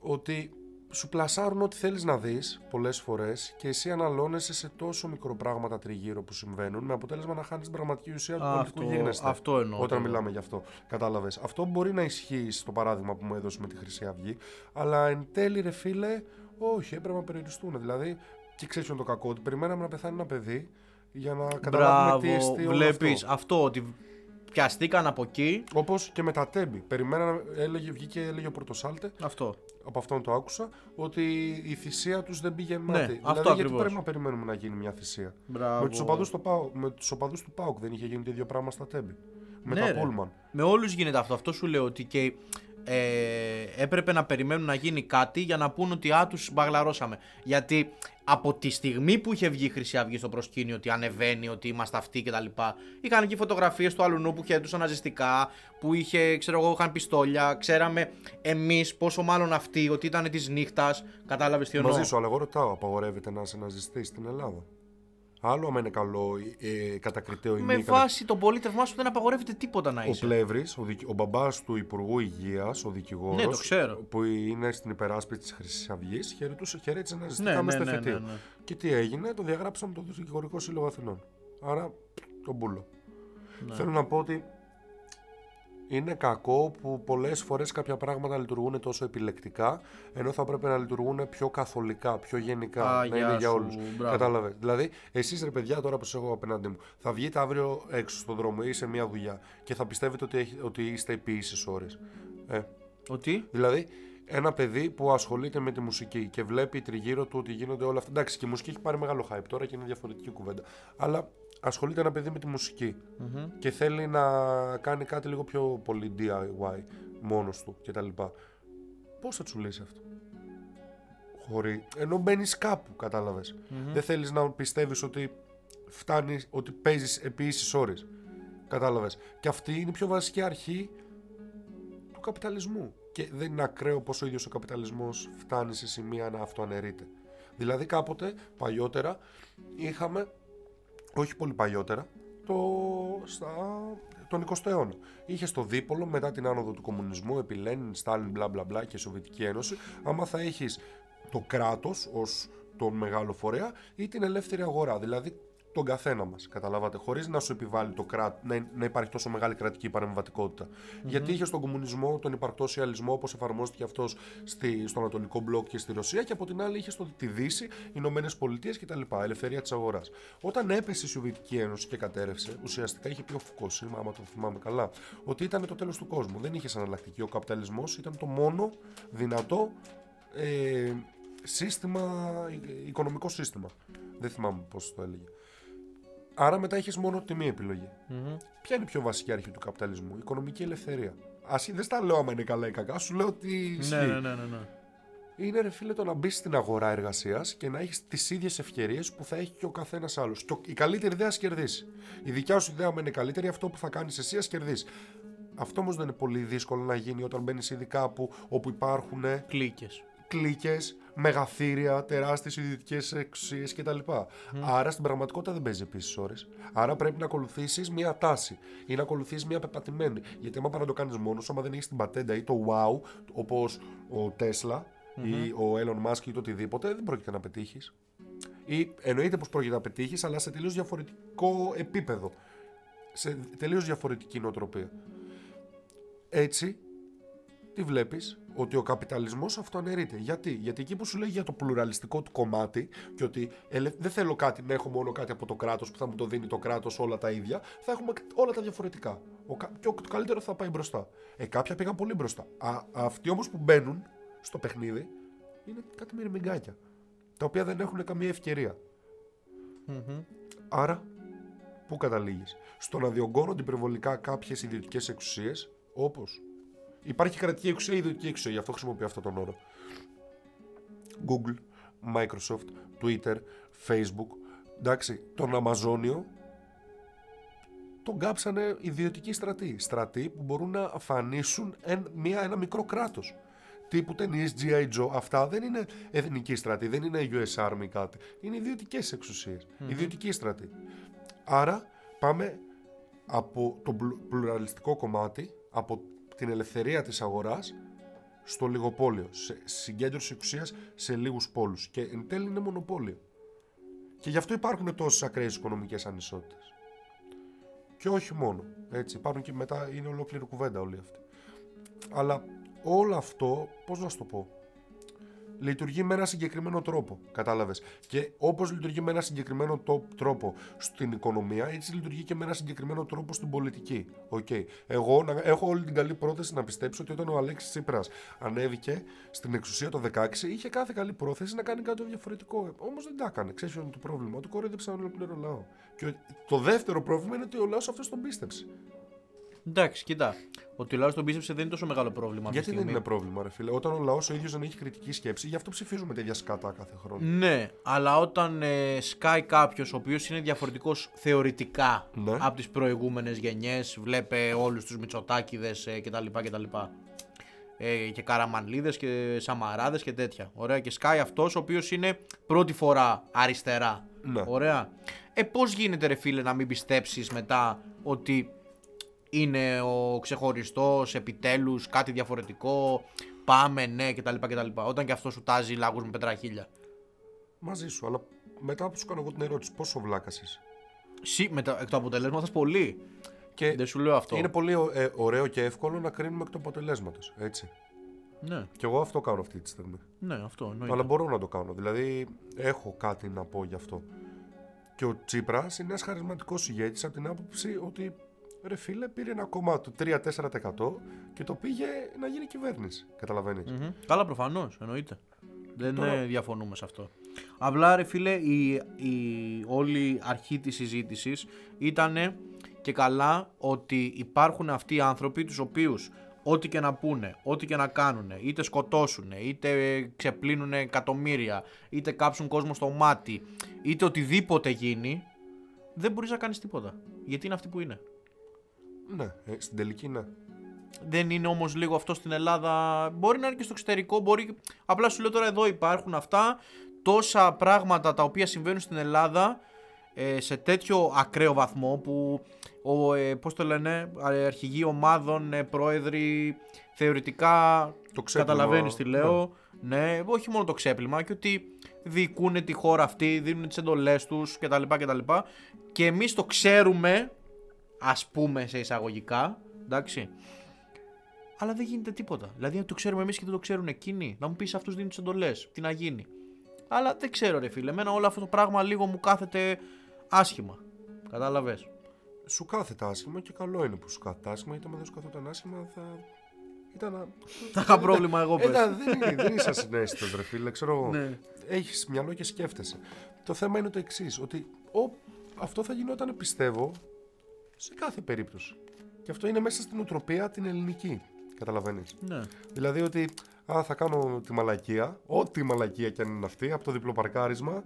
Ότι σου πλασάρουν ό,τι θέλεις να δεις πολλές φορές και εσύ αναλώνεσαι σε τόσο μικροπράγματα τριγύρω που συμβαίνουν με αποτέλεσμα να χάνεις την πραγματική ουσία του Α, πολιτικού αυτό- γίγνεσθε. αυτό εννοώ Όταν τώρα. μιλάμε γι' αυτό. Κατάλαβες. Αυτό μπορεί να ισχύει στο παράδειγμα που μου έδωσε με τη Χρυσή Αυγή, αλλά εν τέλει ρε φίλε, όχι, έπρεπε να περιοριστούν. Δηλαδή, και ξέρεις ποιο είναι το κακό, ότι περιμέναμε να πεθάνει ένα παιδί για να καταλάβουμε τι Μπράβο, εστί όλο βλέπεις αυτό. αυτό ότι πιαστήκαν από εκεί, Όπως και με τα τέμπη. Περιμέναμε, έλεγε, βγήκε, έλεγε ο Πρωτοσάλτε, αυτό. Από αυτόν το άκουσα, ότι η θυσία τους δεν πήγε μάτι. δηλαδή, αυτό γιατί ακριβώς. πρέπει να περιμένουμε να γίνει μια θυσία; Μπράβο. Με τους οπαδούς του, ΠΑΟΚ- με τους οπαδούς του ΠΑΟΚ δεν είχε γίνει το ίδιο πράγμα στα τέμπη. Με Ναι, τα ρε. Πούλμαν. Με όλους γίνεται αυτό. Αυτό σου λέω ότι και ε, έπρεπε να περιμένουν να γίνει κάτι για να πούν ότι α, τους μπαγλαρώσαμε. Γιατί από τη στιγμή που είχε βγει η Χρυσή Αυγή στο προσκήνιο ότι ανεβαίνει, ότι είμαστε αυτοί κτλ. Είχαν εκεί φωτογραφίες του αλουνού που χαιρετούσαν ναζιστικά, που είχε, ξέρω εγώ, είχαν πιστόλια. Ξέραμε εμείς, πόσο μάλλον αυτοί, ότι ήταν της νύχτας. Κατάλαβες τι εννοώ; Μαζί σου, αλλά εγώ ρωτάω, απαγορεύεται να είσαι ναζιστής στην Ελλάδα; Άλλο άμα είναι καλό ε, κατακριτέο ή Με μη. κατα- βάση το πολίτευμά σου δεν απαγορεύεται τίποτα να Ο είσαι. Πλεύρης, ο, δικ... ο μπαμπάς του Υπουργού Υγείας, ο δικηγόρος. Ναι, το ξέρω. Που είναι στην υπεράσπιση της Χρυσής Αυγής, χαιρέτησε ναζιστικά Ναι, με ναι, ναι, στεφετή. ναι, ναι. Και τι έγινε, το διαγράψαμε το Δικηγορικό Σύλλογο Αθηνών. Άρα, τον μπούλο. Ναι. Θέλω να πω ότι είναι κακό που πολλές φορές κάποια πράγματα λειτουργούν τόσο επιλεκτικά, ενώ θα πρέπει να λειτουργούν πιο καθολικά, πιο γενικά. Α, να γεια είναι για σου, όλους. μπράβο. Κατάλαβες. Δηλαδή, εσείς ρε παιδιά, τώρα που σα έχω απέναντί μου, θα βγείτε αύριο έξω στον δρόμο ή σε μια δουλειά και θα πιστεύετε ότι, έχει, ότι είστε επί ίσε ώρες. Ε, Ότι; Δηλαδή, ένα παιδί που ασχολείται με τη μουσική και βλέπει τριγύρω του ότι γίνονται όλα αυτά. Εντάξει, και η μουσική έχει πάρει μεγάλο hype τώρα και είναι διαφορετική κουβέντα. Αλλά ασχολείται ένα παιδί με τη μουσικη και θέλει να κάνει κάτι λίγο πιο πολύ DIY μόνος του κτλ. Πώς θα του λύσει αυτό; Χωρί. Ενώ μπαίνεις κάπου, κατάλαβες. Δεν θέλεις να πιστεύεις ότι φτάνει, ότι παίζεις επί ίσε ώρες. Κατάλαβες. Και αυτή είναι η πιο βασική αρχή του καπιταλισμού. Και δεν είναι ακραίο πως ο ίδιος ο καπιταλισμός φτάνει σε σημεία να αυτοαναιρείται. Δηλαδή κάποτε, παλιότερα, είχαμε, όχι πολύ παλιότερα, το, στα, τον 20ο αιώνα. Είχε το δίπολο μετά την άνοδο του κομμουνισμού, επί Λένιν, Στάλιν, μπλα μπλα μπλα και Σοβιετική Ένωση. Άμα θα έχεις το κράτος ως τον μεγάλο φορέα ή την ελεύθερη αγορά. Δηλαδή τον καθένα μας. Καταλάβατε, χωρίς να σου επιβάλλει το κράτο, να, να υπάρχει τόσο μεγάλη κρατική παρεμβατικότητα. Γιατί είχε στον κομμουνισμό τον υπαρκτό σοσιαλισμό, όπως εφαρμόστηκε αυτός στο Ανατολικό Μπλοκ και στη Ρωσία, και από την άλλη είχε τη Δύση, οι Ηνωμένες Πολιτείες κτλ. Ελευθερία της αγοράς. Όταν έπεσε η Σοβιετική Ένωση και κατέρευσε, ουσιαστικά είχε πει ο Φουκοσίμα, άμα το θυμάμαι καλά, ότι ήταν το τέλος του κόσμου. Δεν είχε αναλλακτική. Ο καπιταλισμός ήταν το μόνο δυνατό ε, σύστημα, ε, οικονομικό σύστημα. Δεν θυμάμαι πώς το έλεγε. Άρα μετά έχεις μόνο τη μία επιλογή. Ποια είναι η πιο βασική αρχή του καπιταλισμού, η οικονομική ελευθερία. Α δεν στα λέω άμα είναι καλά ή κακά, σου λέω ότι ισχύει. Ναι, ναι, ναι, ναι, ναι. Είναι ρε φίλε το να μπεις στην αγορά εργασίας και να έχεις τις ίδιες ευκαιρίες που θα έχει και ο καθένας άλλος. Η καλύτερη ιδέα ας κερδίσεις. Η δικιά σου ιδέα, άμα είναι καλύτερη, αυτό που θα κάνεις εσύ ας κερδίσεις. Αυτό όμως δεν είναι πολύ δύσκολο να γίνει όταν μπαίνεις ήδη κάπου όπου υπάρχουν Κλίκες. Κλίκες, μεγαθύρια, τεράστιες ιδιωτικές εξουσίες κτλ. Άρα στην πραγματικότητα δεν παίζει επίσης ώρες. Άρα πρέπει να ακολουθήσεις μία τάση ή να ακολουθήσεις μία πεπατημένη. Γιατί άμα πάνε να το κάνεις μόνος, άμα δεν έχεις την πατέντα ή το wow, όπως ο τεσλα ή ο Elon Musk ή το οτιδήποτε, δεν πρόκειται να πετύχεις. Ή εννοείται πως πρόκειται να πετύχεις, αλλά σε τελείως διαφορετικό επίπεδο. σε τελείως διαφορετική νοοτροπία. Έτσι, τι βλέπεις, ότι ο καπιταλισμός αυτοαναιρείται. Γιατί; Γιατί εκεί που σου λέει για το πλουραλιστικό του κομμάτι και ότι ελε- δεν θέλω κάτι να έχω μόνο κάτι από το κράτος που θα μου το δίνει το κράτος όλα τα ίδια, θα έχουμε όλα τα διαφορετικά. Ο, κα- και ο, το καλύτερο θα πάει μπροστά. Ε, κάποια πήγαν πολύ μπροστά. Α, αυτοί όμως που μπαίνουν στο παιχνίδι είναι κάτι μυρμηγκάκια, τα οποία δεν έχουν καμία ευκαιρία. Άρα, πού καταλήγεις; Στο να διωγγώνονται υπερβολικά κάποιες ιδιωτικές εξουσίες, όπως. Υπάρχει κρατική εξουσία ή ιδιωτική εξουσία, γι' αυτό χρησιμοποιώ αυτόν τον όρο. Google, Microsoft, Twitter, Facebook. Εντάξει, τον Αμαζόνιο τον κάψανε ιδιωτικοί στρατοί. Στρατοί που μπορούν να αφανίσουν εν, μια, ένα μικρό κράτος. Τύπου ταινίες G.I. Joe. Αυτά δεν είναι εθνική στρατή, δεν είναι US Army κάτι. Είναι ιδιωτικές εξουσίες, Ιδιωτικοί στρατοί. Άρα πάμε από το πλου- πλουραλιστικό κομμάτι, από την ελευθερία της αγοράς, στο ολιγοπώλιο. Σε συγκέντρωση εξουσίας σε λίγους πόλους. Και εν τέλει είναι μονοπώλιο. Και γι' αυτό υπάρχουν τόσες ακραίες οικονομικές ανισότητες. Και όχι μόνο. Έτσι, υπάρχουν και μετά, είναι ολόκληρη κουβέντα όλη αυτή. Αλλά όλο αυτό, πώς να σου το πω, λειτουργεί με ένα συγκεκριμένο τρόπο. Κατάλαβες. Και όπως λειτουργεί με ένα συγκεκριμένο το- τρόπο στην οικονομία, έτσι λειτουργεί και με ένα συγκεκριμένο τρόπο στην πολιτική. Οκ. Εγώ να, έχω όλη την καλή πρόθεση να πιστέψω ότι όταν ο Αλέξης Τσίπρας ανέβηκε στην εξουσία το 16, είχε κάθε καλή πρόθεση να κάνει κάτι διαφορετικό. Όμως δεν τα έκανε. Ξέρεις ποιο είναι το πρόβλημα; Ότι κορέδεψαν ολόκληρο λαό. Και ο- το δεύτερο πρόβλημα είναι ότι ο λαός αυτός τον πίστεψε. Εντάξει, κοίτα. Ότι ο λαό τον πίστεψε δεν είναι τόσο μεγάλο πρόβλημα. αυτή τη Γιατί δεν στιγμή. είναι πρόβλημα, ρε φίλε. Όταν ο λαός ο ίδιος δεν έχει κριτική σκέψη, γι' αυτό ψηφίζουμε τέτοια σκάτα κάθε χρόνο. Ναι, αλλά όταν ε, σκάει κάποιος ο οποίος είναι διαφορετικός θεωρητικά Ναι. από τις προηγούμενες γενιές, βλέπε όλους τους Μητσοτάκηδες ε, κτλ. κτλ. Ε, και καραμανλίδε και σαμαράδες και τέτοια. Ωραία. Και σκάει αυτός ο οποίος είναι πρώτη φορά αριστερά. Ναι. Ωραία. Ε, πώς γίνεται, ρε φίλε, να μην πιστέψεις μετά ότι είναι ο ξεχωριστός, επιτέλους, κάτι διαφορετικό. Πάμε, ναι, κτλ. κτλ. Όταν και αυτός σου τάζει λάγους με πετραχίλια. Μαζί σου, αλλά μετά που σου κάνω εγώ την ερώτηση, πόσο βλάκας είσαι; Σι, με το, εκ του αποτελέσματος πολύ. Και Δεν σου λέω αυτό. είναι πολύ ω- ε, ωραίο και εύκολο να κρίνουμε εκ του αποτελέσματος. Έτσι. Ναι, Και εγώ αυτό κάνω αυτή τη στιγμή. ναι, αυτό εννοείται. Αλλά μπορώ να το κάνω. Δηλαδή, έχω κάτι να πω γι' αυτό. Και ο Τσίπρας είναι ένας χαρισματικός ηγέτης από την άποψη ότι ρε φίλε πήρε ένα κόμμα του 3-4% και το πήγε να γίνει κυβέρνηση. Καταλαβαίνεις. Μμμ. Καλά, προφανώς, εννοείται. Δεν Τώρα- ε, διαφωνούμε σε αυτό. Απλά, ρε φίλε, η, η όλη αρχή της συζήτησης ήταν και καλά ότι υπάρχουν αυτοί οι άνθρωποι τους οποίους ό,τι και να πούνε, ό,τι και να κάνουν, είτε σκοτώσουν, είτε ξεπλύνουν εκατομμύρια, είτε κάψουν κόσμο στο μάτι, είτε οτιδήποτε γίνει, δεν μπορείς να κάνεις τίποτα. Γιατί είναι αυτοί που είναι. Ναι, ε, στην τελική ναι. Δεν είναι όμως λίγο αυτό στην Ελλάδα. Μπορεί να είναι και στο εξωτερικό. Μπορεί... Απλά σου λέω τώρα εδώ υπάρχουν αυτά. Τόσα πράγματα τα οποία συμβαίνουν στην Ελλάδα ε, σε τέτοιο ακραίο βαθμό που ο, ε, πώς το λένε, ε, αρχηγοί ομάδων, ε, πρόεδροι, θεωρητικά Το ξέπλυμα, καταλαβαίνεις τι λέω. Ναι. όχι μόνο το ξέπλυμα και ότι διοικούν τη χώρα αυτή, δίνουν τις εντολές τους κτλ. κτλ. Και εμείς το ξέρουμε, ας πούμε σε εισαγωγικά, εντάξει, αλλά δεν γίνεται τίποτα. Δηλαδή, το ξέρουμε εμείς και δεν το ξέρουν εκείνοι. Να μου πεις αυτούς δίνουν τις εντολές. Τι να γίνει. Αλλά δεν ξέρω, ρε φίλε. Εμένα όλο αυτό το πράγμα λίγο μου κάθεται άσχημα. Κατάλαβες. Σου κάθεται άσχημα και καλό είναι που σου κάθεται άσχημα, γιατί άμα δεν σου καθόταν άσχημα θα. Ήταν. να- Θα είχα πρόβλημα εγώ, πες. Ήταν, δεν, είναι, δεν είσαι ασυναίσθητο, ρε φίλε. Ξέρω, εγώ. Ναι. Έχεις μυαλό και σκέφτεσαι. Το θέμα είναι το εξής, ότι ο, αυτό θα γινόταν, πιστεύω, σε κάθε περίπτωση. Και αυτό είναι μέσα στην οτροπία την ελληνική. Καταλαβαίνεις. Ναι. Δηλαδή ότι α, θα κάνω τη μαλακία, ό,τι μαλακία και αν είναι αυτή, από το διπλοπαρκάρισμα,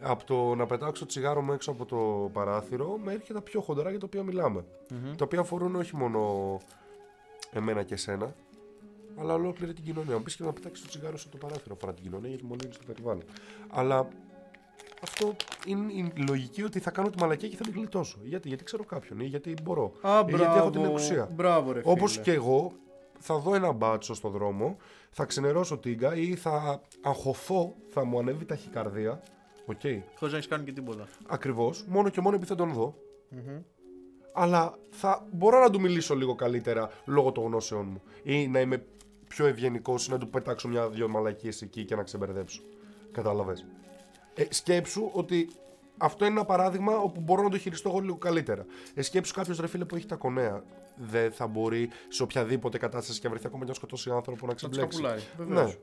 από το να πετάξω τσιγάρο μου έξω από το παράθυρο, μέχρι τα πιο χοντρά για τα οποία μιλάμε. Τα οποία αφορούν όχι μόνο εμένα και εσένα, αλλά ολόκληρη την κοινωνία. Μου πεις και να πετάξεις το τσιγάρο σου από το παράθυρο παρά την κοινωνία, γιατί μολύνει το περιβάλλον. Αλλά αυτό είναι η λογική ότι θα κάνω τη μαλακία και θα την γλιτώσω. Γιατί, γιατί ξέρω κάποιον ή γιατί μπορώ. Α, ή γιατί έχω την εξουσία. Μπράβο, ρε φίλε. Όπως και εγώ θα δω ένα μπάτσο στο δρόμο, θα ξενερώσω τίγκα ή θα αγχωθώ, θα μου ανέβει ταχυκαρδία. Οκ. Χωρίς να έχεις κάνει και τίποτα. Ακριβώς, μόνο και μόνο επειδή θα τον δω. αλλά θα μπορώ να του μιλήσω λίγο καλύτερα λόγω των γνώσεών μου. Ή να είμαι πιο ευγενικός ή να του πετάξω μια-δυο μαλακίες εκεί και να ξεμπερδέψω. Κατάλαβες. Ε, σκέψου ότι αυτό είναι ένα παράδειγμα όπου μπορώ να το χειριστώ εγώ λίγο καλύτερα. Ε, σκέψου κάποιος ρε φίλε που έχει τα κονέα. Δεν θα μπορεί σε οποιαδήποτε κατάσταση και βρεθεί ακόμα και να σκοτώσει άνθρωπο να ξεμπλέξει. Ναι.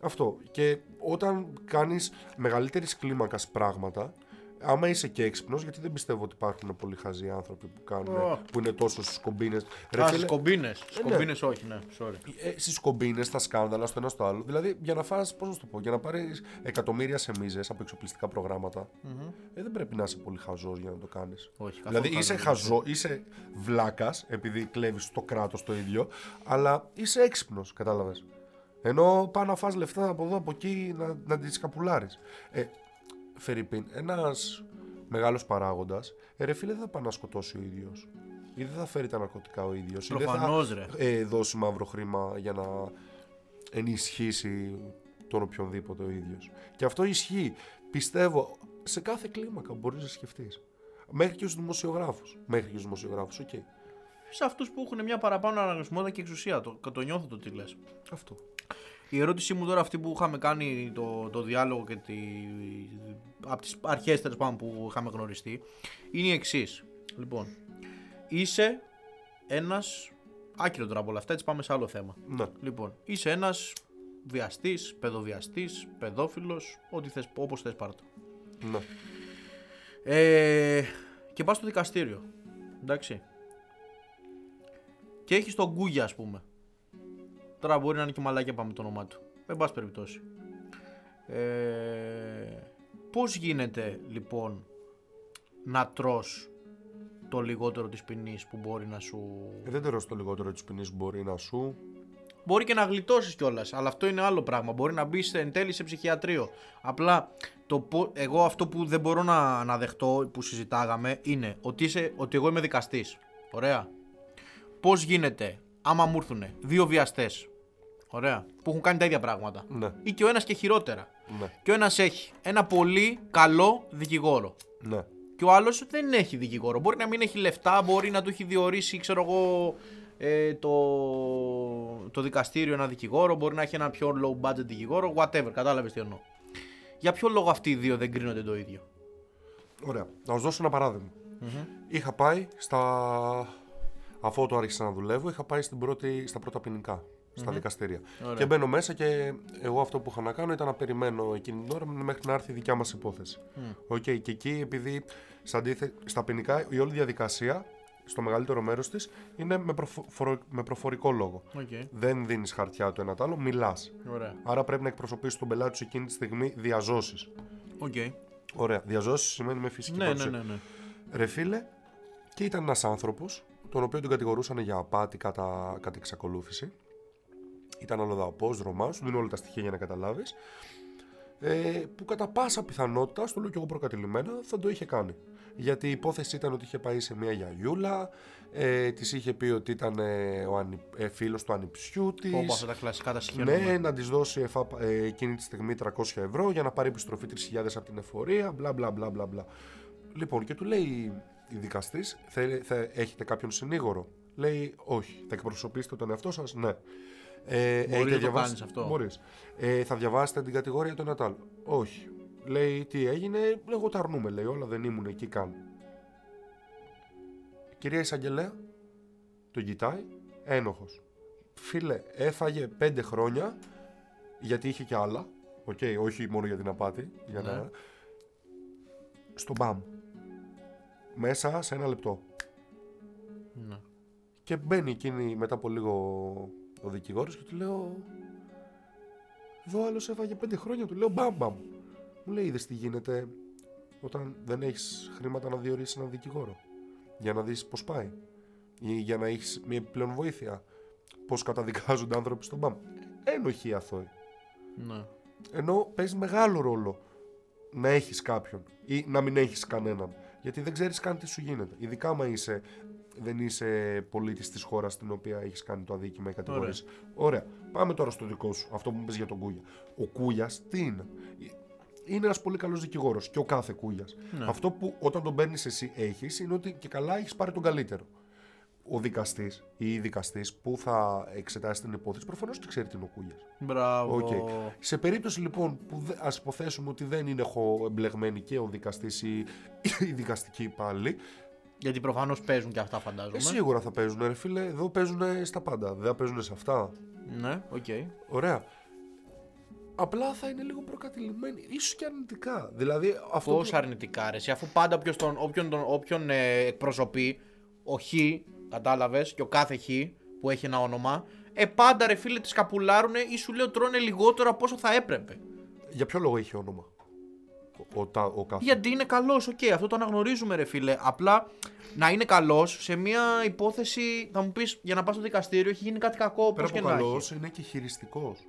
Αυτό. Και όταν κάνεις μεγαλύτερης κλίμακας πράγματα, άμα είσαι και έξυπνος, γιατί δεν πιστεύω ότι υπάρχουν πολύ χαζοί άνθρωποι που, κάνουν, Oh. που είναι τόσο στις κομπίνες. Α, στις κομπίνες. Στις κομπίνες όχι, ναι, sorry. Ε, στις κομπίνες, στα σκάνδαλα, στο ένα στο άλλο. Δηλαδή, για να φας, πώς να σου το πω, για να πάρεις εκατομμύρια σε μίζες από εξοπλιστικά προγράμματα, ε, δεν πρέπει να είσαι πολύ χαζός για να το κάνεις. Όχι, καθόλου Δηλαδή, είσαι χαζός. χαζό, είσαι βλάκας, επειδή κλέβεις το κράτος το ίδιο, αλλά είσαι έξυπνος, κατάλαβες. Ενώ πάω να φας λεφτά από εδώ, από εκεί, να, να τις καπουλάρεις. Ε, Φερρυπίν, ένας μεγάλος παράγοντας, ε, ρε φίλε δεν θα πάει να σκοτώσει ο ίδιος. Ή δεν θα φέρει τα ναρκωτικά ο ίδιος. Ή δεν Προφανώς, θα ρε. ε, δώσει μαύρο χρήμα για να ενισχύσει τον οποιονδήποτε ο ίδιος. Και αυτό ισχύει. Πιστεύω, σε κάθε κλίμακα μπορείς να σκεφτείς. Μέχρι και στους δημοσιογράφους. Μέχρι και στους δημοσιογράφους, οκ. Σε αυτούς που έχουν μια παραπάνω αναγνωσιμότητα και εξουσία. Το, το νιώθω το τι λες. Αυτό. Η ερώτησή μου τώρα αυτή που είχαμε κάνει το, το διάλογο και τη, από τις αρχές τέλος πάντων που είχαμε γνωριστεί είναι η εξής. Λοιπόν, είσαι ένας, άκυρο τώρα από όλα αυτά, έτσι πάμε σε άλλο θέμα. Ναι. Λοιπόν, είσαι ένας βιαστής, παιδοβιαστής, παιδόφιλος, ό,τι θες, όπως θες πάρ' το. Ναι. Ε, και πας στο δικαστήριο, εντάξει. Και έχεις τον Γκούγια ας πούμε. Τώρα μπορεί να είναι και μαλάκια πάμε το όνομά του. Με πάση περιπτώσει. Ε, πώς γίνεται λοιπόν να τρως το λιγότερο της ποινής που μπορεί να σου... Ε, δεν τερώ το λιγότερο της ποινής μπορεί να σου. Μπορεί και να γλιτώσεις κιόλας, αλλά αυτό είναι άλλο πράγμα. Μπορεί να μπεις εν τέλει σε ψυχιατρίο. Απλά το, πο- εγώ αυτό που δεν μπορώ να, να δεχτώ που συζητάγαμε είναι ότι, είσαι, ότι εγώ είμαι δικαστής. Ωραία. Πώς γίνεται άμα μου έρθουν δύο βιαστές Ωραία. Που έχουν κάνει τα ίδια πράγματα. Ναι. Ή και ο ένας και χειρότερα. Ναι. Και ο ένας έχει ένα πολύ καλό δικηγόρο. Ναι. Και ο άλλος δεν έχει δικηγόρο. Μπορεί να μην έχει λεφτά, μπορεί να του έχει διορίσει, ξέρω εγώ, ε, το, το δικαστήριο ένα δικηγόρο, μπορεί να έχει ένα πιο low budget δικηγόρο, whatever. Κατάλαβες τι εννοώ. Για ποιο λόγο αυτοί οι δύο δεν κρίνονται το ίδιο; Ωραία. Να σου δώσω ένα παράδειγμα. Είχα πάει στα. Αφού το άρχισα να δουλεύω, είχα πάει στην πρώτη, στα πρώτα ποινικά. Στα δικαστήρια. Ωραία. Και μπαίνω μέσα και εγώ αυτό που είχα να κάνω ήταν να περιμένω εκείνη την ώρα μέχρι να έρθει η δικιά μας υπόθεση. Οκ, και εκεί επειδή στα, αντίθε- στα ποινικά η όλη διαδικασία, στο μεγαλύτερο μέρος της, είναι με, προφο- φορο- με προφορικό λόγο. Okay. Δεν δίνεις χαρτιά το ένα το άλλο, μιλάς. Ωραία. Άρα πρέπει να εκπροσωπήσεις τον πελάτη σου εκείνη τη στιγμή διά ζώσης. Okay. Ωραία. Διά ζώσης σημαίνει με φυσική Ναι, ναι, παρουσία. ναι, ναι. Ρε φίλε, και ήταν ένας άνθρωπος, τον οποίο τον κατηγορούσαν για απάτη κατά, κατά εξακολούθηση. Ήταν αλλοδαπό, Ρωμά, σου δίνω όλα τα στοιχεία για να καταλάβεις. Ε, που κατά πάσα πιθανότητα, στο λέω και εγώ προκατηλημένα, θα το είχε κάνει. Γιατί η υπόθεση ήταν ότι είχε πάει σε μια γιαγιούλα, ε, της είχε πει ότι ήταν ε, ο ανι, ε, φίλος του ανιψιού της. Όπω αυτά τα κλασικά τα συγχαίρουμε. Ναι, να της δώσει εφα, ε, εκείνη τη στιγμή 300 ευρώ για να πάρει επιστροφή 3.000 από την εφορία, μπλα μπλα μπλα μπλα. μπλα. Λοιπόν, και του λέει η δικαστής, έχετε κάποιον συνήγορο. Λέει, όχι. Θα εκπροσωπήσετε τον εαυτό σας, ναι. Ε, Μπορείς έχετε να το διαβάσει- κάνεις αυτό. Μπορείς. Ε, θα διαβάσετε την κατηγορία του ένα τ' άλλο. Όχι. Λέει, τι έγινε, εγώ τα αρνούμε, λέει, όλα δεν ήμουν εκεί καν. Κυρία Εισαγγελέα, τον κοιτάει, ένοχος. Φίλε, έφαγε πέντε χρόνια, γιατί είχε και άλλα, οκ, όχι μόνο για την απάτη, για Ναι. να... στο μπαμ. Μέσα σε ένα λεπτό. Ναι. Και μπαίνει εκείνη μετά από λίγο ο δικηγόρος και του λέω Εδώ άλλος έφαγε πέντε χρόνια, του λέω μπαμ μπαμ. Μου λέει είδες τι γίνεται όταν δεν έχεις χρήματα να διορίσεις έναν δικηγόρο. Για να δεις πώς πάει. Ή για να έχεις μια επιπλέον βοήθεια. Πώς καταδικάζονται άνθρωποι στον μπαμ. Ένοχοι αθώοι. ναι. Ενώ παίζει μεγάλο ρόλο να έχεις κάποιον ή να μην έχεις κανέναν. Γιατί δεν ξέρεις καν τι σου γίνεται. Ειδικά άμα είσαι, δεν είσαι πολίτης της χώρας στην οποία έχεις κάνει το αδίκημα ή κατηγορήσει. Ωραία. Πάμε τώρα στο δικό σου, αυτό που μου πες για τον Κούγια. Ο Κούγιας τι είναι; είναι ένας πολύ καλός δικηγόρος και ο κάθε κούγιας. Ναι. Αυτό που όταν τον παίρνεις εσύ έχεις είναι ότι και καλά έχεις πάρει τον καλύτερο. Ο δικαστής ή η δικαστής που θα εξετάσει την υπόθεση προφανώς και ξέρει τι είναι ο Κούγιας. Μπράβο. Οκ. Σε περίπτωση λοιπόν που δε- ας υποθέσουμε ότι δεν είναι χω- εμπλεγμένοι και ο δικαστής ή οι δικαστικοί υπάλληλοι, Γιατί προφανώς παίζουν και αυτά, φαντάζομαι. ε, σίγουρα θα παίζουν ρε φίλε, εδώ παίζουν στα πάντα, δεν θα παίζουν σε αυτά. Ναι, οκ. Ωραία. Απλά θα είναι λίγο προκατειλημμένοι, ίσως και αρνητικά. Δηλαδή αυτό Πώς αρνητικά ρε, εσύ, αφού πάντα όποιος τον, όποιον, τον, όποιον ε, εκπροσωπεί, ο Χ, κατάλαβες, και ο κάθε Χ που έχει ένα όνομα, ε, πάντα ρε φίλε τη σκαπουλάρουνε ή σου λέω τρώνε λιγότερο από όσο θα έπρεπε. Για ποιο λόγο έχει όνομα; Ο, ο, τα- ο κάθε. Γιατί είναι καλός, οκ, αυτό το αναγνωρίζουμε, ρε φίλε. Απλά να είναι καλός σε μια υπόθεση, θα μου πεις, για να πας στο δικαστήριο έχει γίνει κάτι κακό, Πέρα πώς και από να καλός, έχει. είναι και χειριστικός.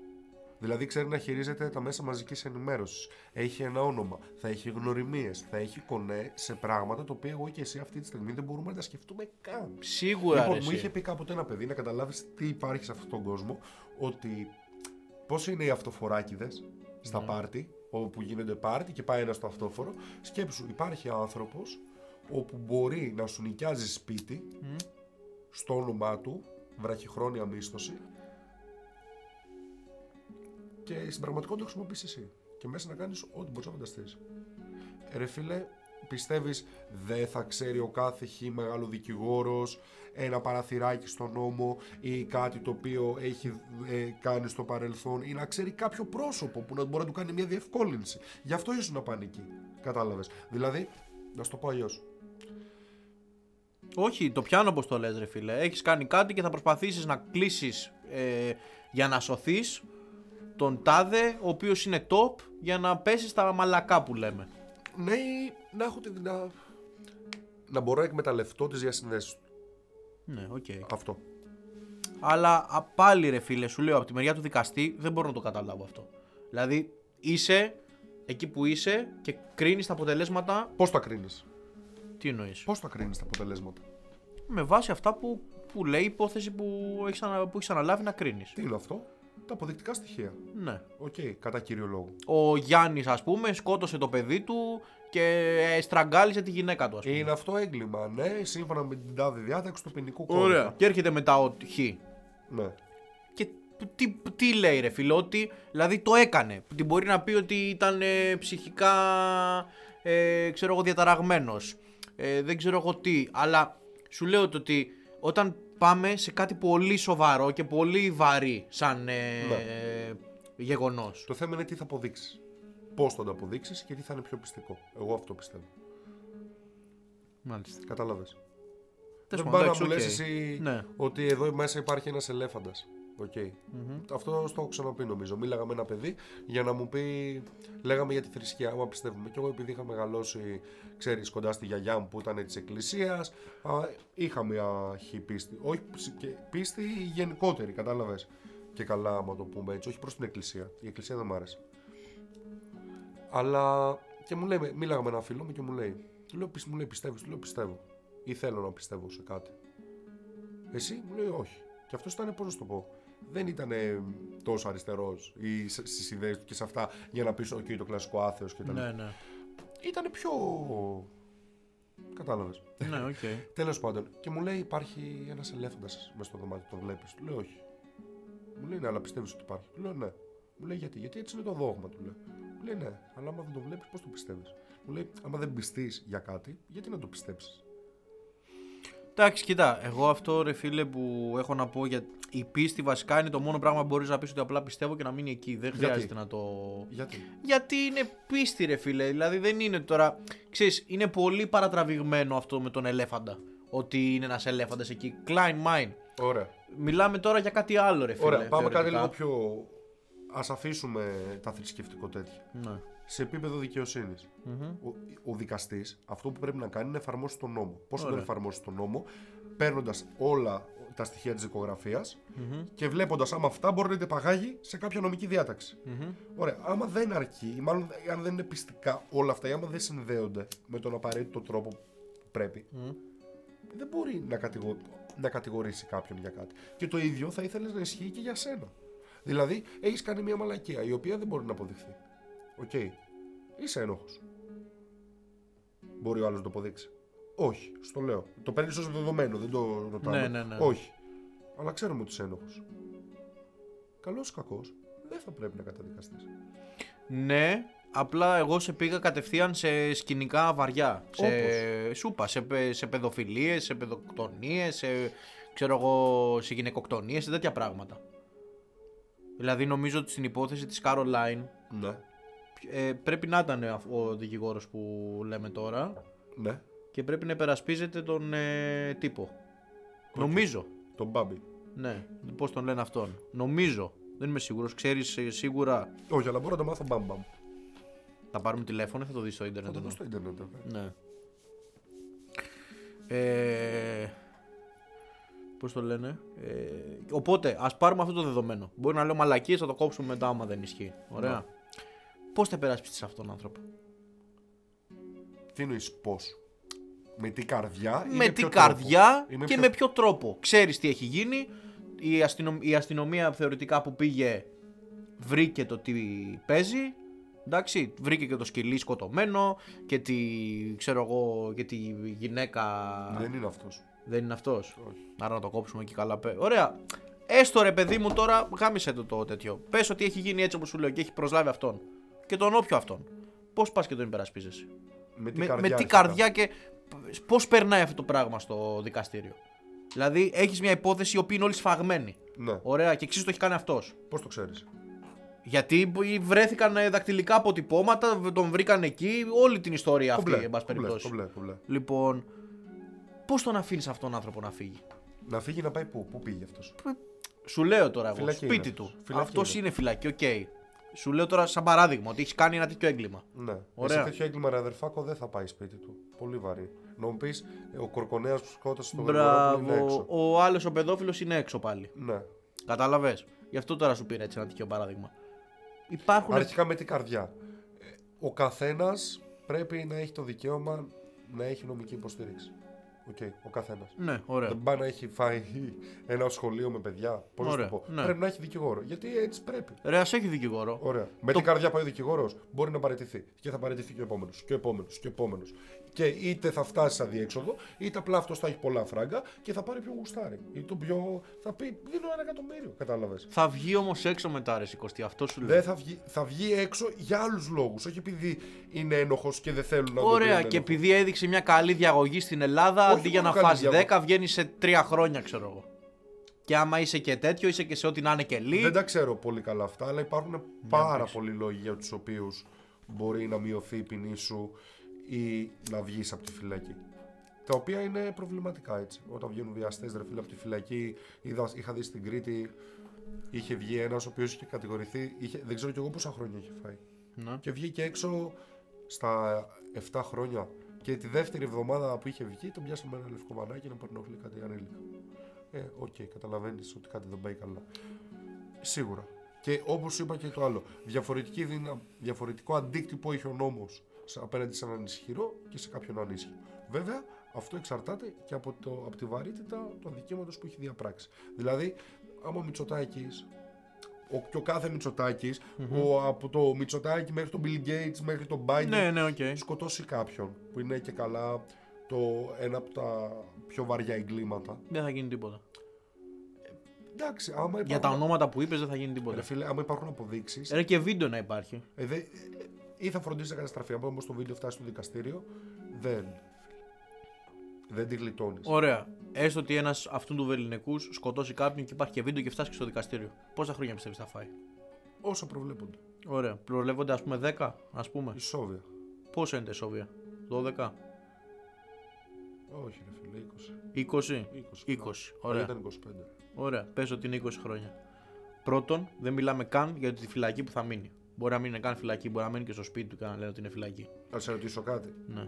Δηλαδή ξέρει να χειρίζεται τα μέσα μαζικής ενημέρωσης. Έχει ένα όνομα. Θα έχει γνωριμίες. Θα έχει κονέ σε πράγματα τα οποία εγώ και εσύ αυτή τη στιγμή δεν μπορούμε να τα σκεφτούμε καν. Σίγουρα, λοιπόν, ρε, μου εσύ. είχε πει κάποτε ένα παιδί να καταλάβεις τι υπάρχει σε αυτόν τον κόσμο. Ότι πώς είναι οι αυτοφοράκιδες στα Ναι. πάρτι, όπου γίνονται πάρτι και πάει ένας στο αυτόφορο. Σκέψου, υπάρχει άνθρωπος όπου μπορεί να σου νοικιάζει σπίτι στο όνομά του, βραχυχρόνια μίσθωση και στην πραγματικότητα το χρησιμοποιείς εσύ. Και μέσα να κάνεις ό,τι μπορείς να φανταστείς. Ρε φίλε, πιστεύεις δεν θα ξέρει ο κάθε χ μεγάλο δικηγόρος ένα παραθυράκι στον νόμο ή κάτι το οποίο έχει ε, κάνει στο παρελθόν ή να ξέρει κάποιο πρόσωπο που να μπορεί να του κάνει μια διευκόλυνση. Γι' αυτό ήσουν να πάνε εκεί. Κατάλαβες. Δηλαδή, να σου το πω αλλιώς. Όχι, το πιάνω όπως το λες ρε φίλε. Έχεις κάνει κάτι και θα προσπαθήσεις να κλείσεις ε, για να σωθείς τον τάδε, ο οποίος είναι top, για να πέσεις στα μαλακά που λέμε. Ναι, ή να έχω τη δυνα... να μπορώ να εκμεταλλευτώ τις διασυνδέσεις του. Ναι, οκ. Αυτό. Αλλά α, πάλι ρε φίλε, σου λέω από τη μεριά του δικαστή δεν μπορώ να το καταλάβω αυτό. Δηλαδή είσαι εκεί που είσαι και κρίνεις τα αποτελέσματα. Πώς τα κρίνεις, Τι εννοείς; Πώς τα κρίνεις τα αποτελέσματα; Με βάση αυτά που, που λέει η υπόθεση που έχεις ανα, που έχεις αναλάβει να κρίνεις. Τι είναι αυτό, τα αποδεικτικά στοιχεία. Ναι. Οκ, κατά κύριο λόγο. Ο Γιάννης, ας πούμε, σκότωσε το παιδί του και ε, στραγγάλισε τη γυναίκα του, ας πούμε. Είναι αυτό έγκλημα, ναι, σύμφωνα με την τάδε διάταξη του ποινικού κώδικα. Ωραία. Και έρχεται μετά ο Χ. Ναι. Και τι, τι λέει ρε φίλε, ότι δηλαδή το έκανε. Την μπορεί να πει ότι ήταν ε, ψυχικά, ε, ξέρω εγώ, διαταραγμένος. Ε, δεν ξέρω εγώ τι. Αλλά σου λέω το ότι όταν πάμε σε κάτι πολύ σοβαρό και πολύ βαρύ σαν ε, Ναι. γεγονός. Το θέμα είναι τι θα αποδείξεις. Πώς θα το αποδείξεις και τι θα είναι πιο πειστικό. Εγώ αυτό πιστεύω. Μάλιστα. Κατάλαβες. Τέλος Δεν πάντων, πάει να μου εντάξει, λες οκ. εσύ Ναι. ότι εδώ μέσα υπάρχει ένας ελέφαντας. Οκ. Αυτό στο έχω ξαναπεί νομίζω. Μίλαγα με ένα παιδί για να μου πει. Λέγαμε για τη θρησκεία, άμα πιστεύουμε. Και εγώ επειδή είχα μεγαλώσει, ξέρεις, κοντά στη γιαγιά μου που ήταν της εκκλησίας, είχα μια Χ πίστη. Όχι ψ- και πίστη γενικότερη, κατάλαβες. Και καλά, άμα το πούμε έτσι, όχι προς την εκκλησία. Η εκκλησία δεν μ' άρεσε. Αλλά και μου λέει, μίλαγα με ένα φίλο μου και μου λέει, του λέω, «Πισ- μου λέει πιστεύεις, του λέω πιστεύω. Ή θέλω να πιστεύω σε κάτι. Εσύ μου λέει όχι. Και αυτός ήταν, πώς να σου το πω, δεν ήταν τόσο αριστερός ή στις ιδέες του και σε αυτά για να πεις: OK, το κλασικό άθεος και τα Ναι, λοιπά. ναι. Ήταν πιο. Κατάλαβες. ναι, οκ. Τέλος πάντων, και μου λέει: Υπάρχει ένας ελέφαντας μέσα στο δωμάτιο, τον βλέπεις. Του λέω: Όχι. Μου λέει: Ναι, αλλά πιστεύεις ότι υπάρχει. Του λέω: Ναι. Μου λέει: Γιατί, γιατί έτσι είναι το δόγμα, του λέω. Μου λέει: Ναι, αλλά άμα δεν το βλέπεις, πώς το πιστεύεις. Μου λέει: Άμα δεν πειστείς για κάτι, γιατί να το πιστέψεις. Εντάξει, κοίτα, εγώ αυτό ρε φίλε που έχω να πω για η πίστη βασικά είναι το μόνο πράγμα που μπορείς να πεις ότι απλά πιστεύω και να μείνει εκεί. Δεν Γιατί; χρειάζεται να το. Γιατί; Γιατί είναι πίστη, ρε φίλε. Δηλαδή δεν είναι τώρα. Ξέρεις, είναι πολύ παρατραβηγμένο αυτό με τον ελέφαντα. Ότι είναι ένας ελέφαντας εκεί. Klein mine. Ωραία. Μιλάμε τώρα για κάτι άλλο, ρε φίλε. Ωραία, πάμε κάτι θεωρητικά. λίγο πιο. Α αφήσουμε τα θρησκευτικό τέτοια. Ναι. Σε επίπεδο δικαιοσύνης. Ο, ο δικαστής αυτό που πρέπει να κάνει είναι να εφαρμόσει τον νόμο. Πώς θα τον Ωραία. εφαρμόσει τον νόμο, παίρνοντας όλα τα στοιχεία της δικογραφία και βλέποντας άμα αυτά μπορεί να είτε παγάγει σε κάποια νομική διάταξη. Ωραία, άμα δεν αρκεί, ή μάλλον αν δεν είναι πειστικά όλα αυτά, ή άμα δεν συνδέονται με τον απαραίτητο τρόπο που πρέπει, δεν μπορεί να, κατηγο... να κατηγορήσει κάποιον για κάτι. Και το ίδιο θα ήθελες να ισχύει και για σένα. Δηλαδή, έχεις κάνει μια μαλακία η οποία δεν μπορεί να αποδειχθεί. Οκ. είσαι ένοχος. Μπορεί ο άλλος να το αποδείξει. Όχι, στο λέω. Το παίρνεις ως δεδομένο, δεν το ρωτάμε. Ναι, ναι, ναι. Όχι. Αλλά ξέρουμε ότι είσαι ένοχος. Καλός ή κακός, δεν θα πρέπει να καταδικαστείς. Ναι, απλά εγώ σε πήγα κατευθείαν σε σκηνικά βαριά. Σε, Όπως; σούπα, σε, πε- σε παιδοφιλίες, σε παιδοκτονίες, σε, ξέρω εγώ, σε γυναικοκτονίες, σε τέτοια πράγματα. Δηλαδή νομίζω ότι στην υπόθεση της Caroline Ναι. ε, πρέπει να ήταν ο- ο δικηγόρος που λέμε τώρα Ναι. Και πρέπει να υπερασπίζεται τον ε, τύπο. Νομίζω. Τον Μπάμπι. Ναι, πώς τον λένε αυτόν. Νομίζω. Δεν είμαι σίγουρος. Ξέρεις ε, σίγουρα. Όχι, αλλά μπορώ να το μάθω μπαμ μπαμ. Θα πάρουμε τηλέφωνο ή θα το δεις στο ίντερνετ. Θα το δω εννοώ. στο Ιντερνετ. βέβαια. Ναι. Ε, Πώς το λένε; Ε, οπότε, ας πάρουμε αυτό το δεδομένο. Μπορεί να λέω μαλακίες, θα το κόψουμε μετά άμα δεν ισχύει. Ωραία. Ναι. Πώς θα περάσπισει αυτόν τον άνθρωπο; Τι εννοείς πώς; Με τι καρδιά ή με τι ποιο καρδιά τρόπο; Ή και ποιο- με ποιο τρόπο. Ξέρεις τι έχει γίνει. Η, αστυνομ- η αστυνομία θεωρητικά που πήγε βρήκε το τι παίζει. Εντάξει, βρήκε και το σκυλί σκοτωμένο και τη, ξέρω εγώ, και τη γυναίκα Δεν είναι αυτός. Δεν είναι αυτός. Όχι. Άρα να το κόψουμε εκεί καλά. πέ- Ωραία. Έστω ρε παιδί μου τώρα, γάμισε το, το τέτοιο. Πες ότι έχει γίνει έτσι όπως σου λέω και έχει προσλάβει αυτόν. Και τον όποιο αυτόν. Πώς πας και τον υπερασπίζεσαι; Με τι Με, καρδιά. με τι αρχικά. καρδιά και πώς περνάει αυτό το πράγμα στο δικαστήριο. Δηλαδή έχεις μια υπόθεση η οποία είναι όλη σφαγμένη. Ναι. Ωραία, και εξή το έχει κάνει αυτός. Πώς το ξέρεις; Γιατί βρέθηκαν ε, δακτυλικά αποτυπώματα, τον βρήκαν εκεί, όλη την ιστορία αυτή, εν πάση περιπτώσει. κομπλέ, κομπλέ. Λοιπόν, πώς τον αφήνεις αυτόν τον άνθρωπο να φύγει; Να φύγει να πάει πού, πού πήγε αυτός; Σου λέω τώρα εγώ, Φυλακή σπίτι είναι του. αυτός. Φυλακή Αυτός είναι. είναι φυλακή, οκ. Σου λέω τώρα σαν παράδειγμα ότι έχεις κάνει ένα τέτοιο έγκλημα. Ναι. Ωραία. Σε τέτοιο έγκλημα, ρε αδερφάκο, δεν θα πάει σπίτι του. Πολύ βαρύ. Να μου πεις, ο Κορκονέας που σκότωσε τον Γρηγορόπουλο είναι Μπράβο. έξω. Ο άλλος ο παιδόφιλος είναι έξω πάλι. Ναι. Κατάλαβες. Γι' αυτό τώρα σου πήρα έτσι ένα τέτοιο παράδειγμα. Υπάρχουν. Αρχικά με την καρδιά. Ε, Ο καθένας πρέπει να έχει το δικαίωμα να έχει νομική υποστήριξη. Οκ, ο καθένας. Ναι, ωραία. Δεν πάει να έχει φάει ένα σχολείο με παιδιά. Πώς να Ωραία, το πω. ναι. Πρέπει να έχει δικηγόρο. Γιατί έτσι πρέπει. Ρε, ας έχει δικηγόρο. Ωραία. Με την καρδιά πάει ο δικηγόρος, μπορεί να παραιτηθεί. Και θα παραιτηθεί και ο επόμενος. Και ο επόμενος. Και ο επόμενος. Και είτε θα φτάσει σε αδιέξοδο, είτε απλά αυτός θα έχει πολλά φράγκα και θα πάρει πιο γουστάρι. Ή το πιο. θα πει δίνω ένα εκατομμύριο. Κατάλαβες. Θα βγει όμως έξω μετά, ρε συ Κωστή. Αυτό σου λέω. Δεν θα βγει, θα βγει έξω για άλλους λόγους. Όχι επειδή είναι ένοχος και δεν θέλουν να τον Ωραία, κρίνουν και ένοχο. επειδή έδειξε μια καλή διαγωγή στην Ελλάδα, Όχι αντί για να μόνο καλή φας διαγωγή. 10, βγαίνει σε 3 χρόνια, ξέρω εγώ. Και άμα είσαι και τέτοιο, είσαι και σε ό,τι να είναι και λίγο. Δεν τα ξέρω πολύ καλά αυτά, αλλά υπάρχουν πάρα πολλοί λόγοι για τους οποίους μπορεί να μειωθεί η ποινή σου ή να βγεις από τη φυλακή. Τα οποία είναι προβληματικά έτσι. Όταν βγαίνουν βιαστές ρε φίλε από τη φυλακή, είδα, είχα δει στην Κρήτη, είχε βγει ένας ο οποίος είχε κατηγορηθεί, είχε, δεν ξέρω κι εγώ πόσα χρόνια είχε φάει. Ναι. Και βγήκε έξω στα 7 χρόνια. Και τη δεύτερη εβδομάδα που είχε βγει, τον πιάσαν με ένα λευκό βανάκι να παρενοχλεί κάτι ανήλικα. Ε, οκ, καταλαβαίνεις ότι κάτι δεν πάει καλά. Σίγουρα. Και όπως είπα και το άλλο, διαφορετική δύναμη, διαφορετικό αντίκτυπο έχει ο νόμος απέναντι σε έναν ισχυρό και σε κάποιον ανίσχυρο. Βέβαια, αυτό εξαρτάται και από, το, από τη βαρύτητα του αδικήματος που έχει διαπράξει. Δηλαδή, άμα ο Μητσοτάκης, ο, και ο κάθε Μητσοτάκης, ο, από το Μητσοτάκη μέχρι τον Bill Gates, μέχρι τον Biden, Ναι, ναι, οκ. σκοτώσει κάποιον που είναι και καλά το ένα από τα πιο βαριά εγκλήματα. Δεν θα γίνει τίποτα. Εντάξει, άμα υπάρχουν, Για τα ονόματα που είπες, δεν θα γίνει Ρε τίποτα. φίλε, άμα υπάρχουν αποδείξεις. Ρε και βίντεο να υπάρχει. Ε, δε- ε, ή θα φροντίσει να καταστραφεί. Αν όμως το βίντεο φτάσει στο δικαστήριο, δεν. Δεν τη γλιτώνεις. Ωραία. Έστω ότι ένας αυτού του βεληνικούς σκοτώσει κάποιον και υπάρχει και βίντεο και φτάσει και στο δικαστήριο. Πόσα χρόνια πιστεύεις θα φάει; Όσο προβλέπονται. Ωραία. Προλεύονται ας πούμε 10, ας πούμε. Ισόβια. Πόσο είναι τα ισόβια, 12, Όχι, ρε φίλε, 20. 20. 20. 20, Αλλά ωραία. Ήταν 25. Ωραία, πες ότι είναι 20 χρόνια. Πρώτον, δεν μιλάμε καν για τη φυλακή που θα μείνει. Μπορεί να μην είναι καν φυλακή, μπορεί να μείνει και στο σπίτι του και να λένε ότι είναι φυλακή. Να σε ρωτήσω κάτι. Ναι.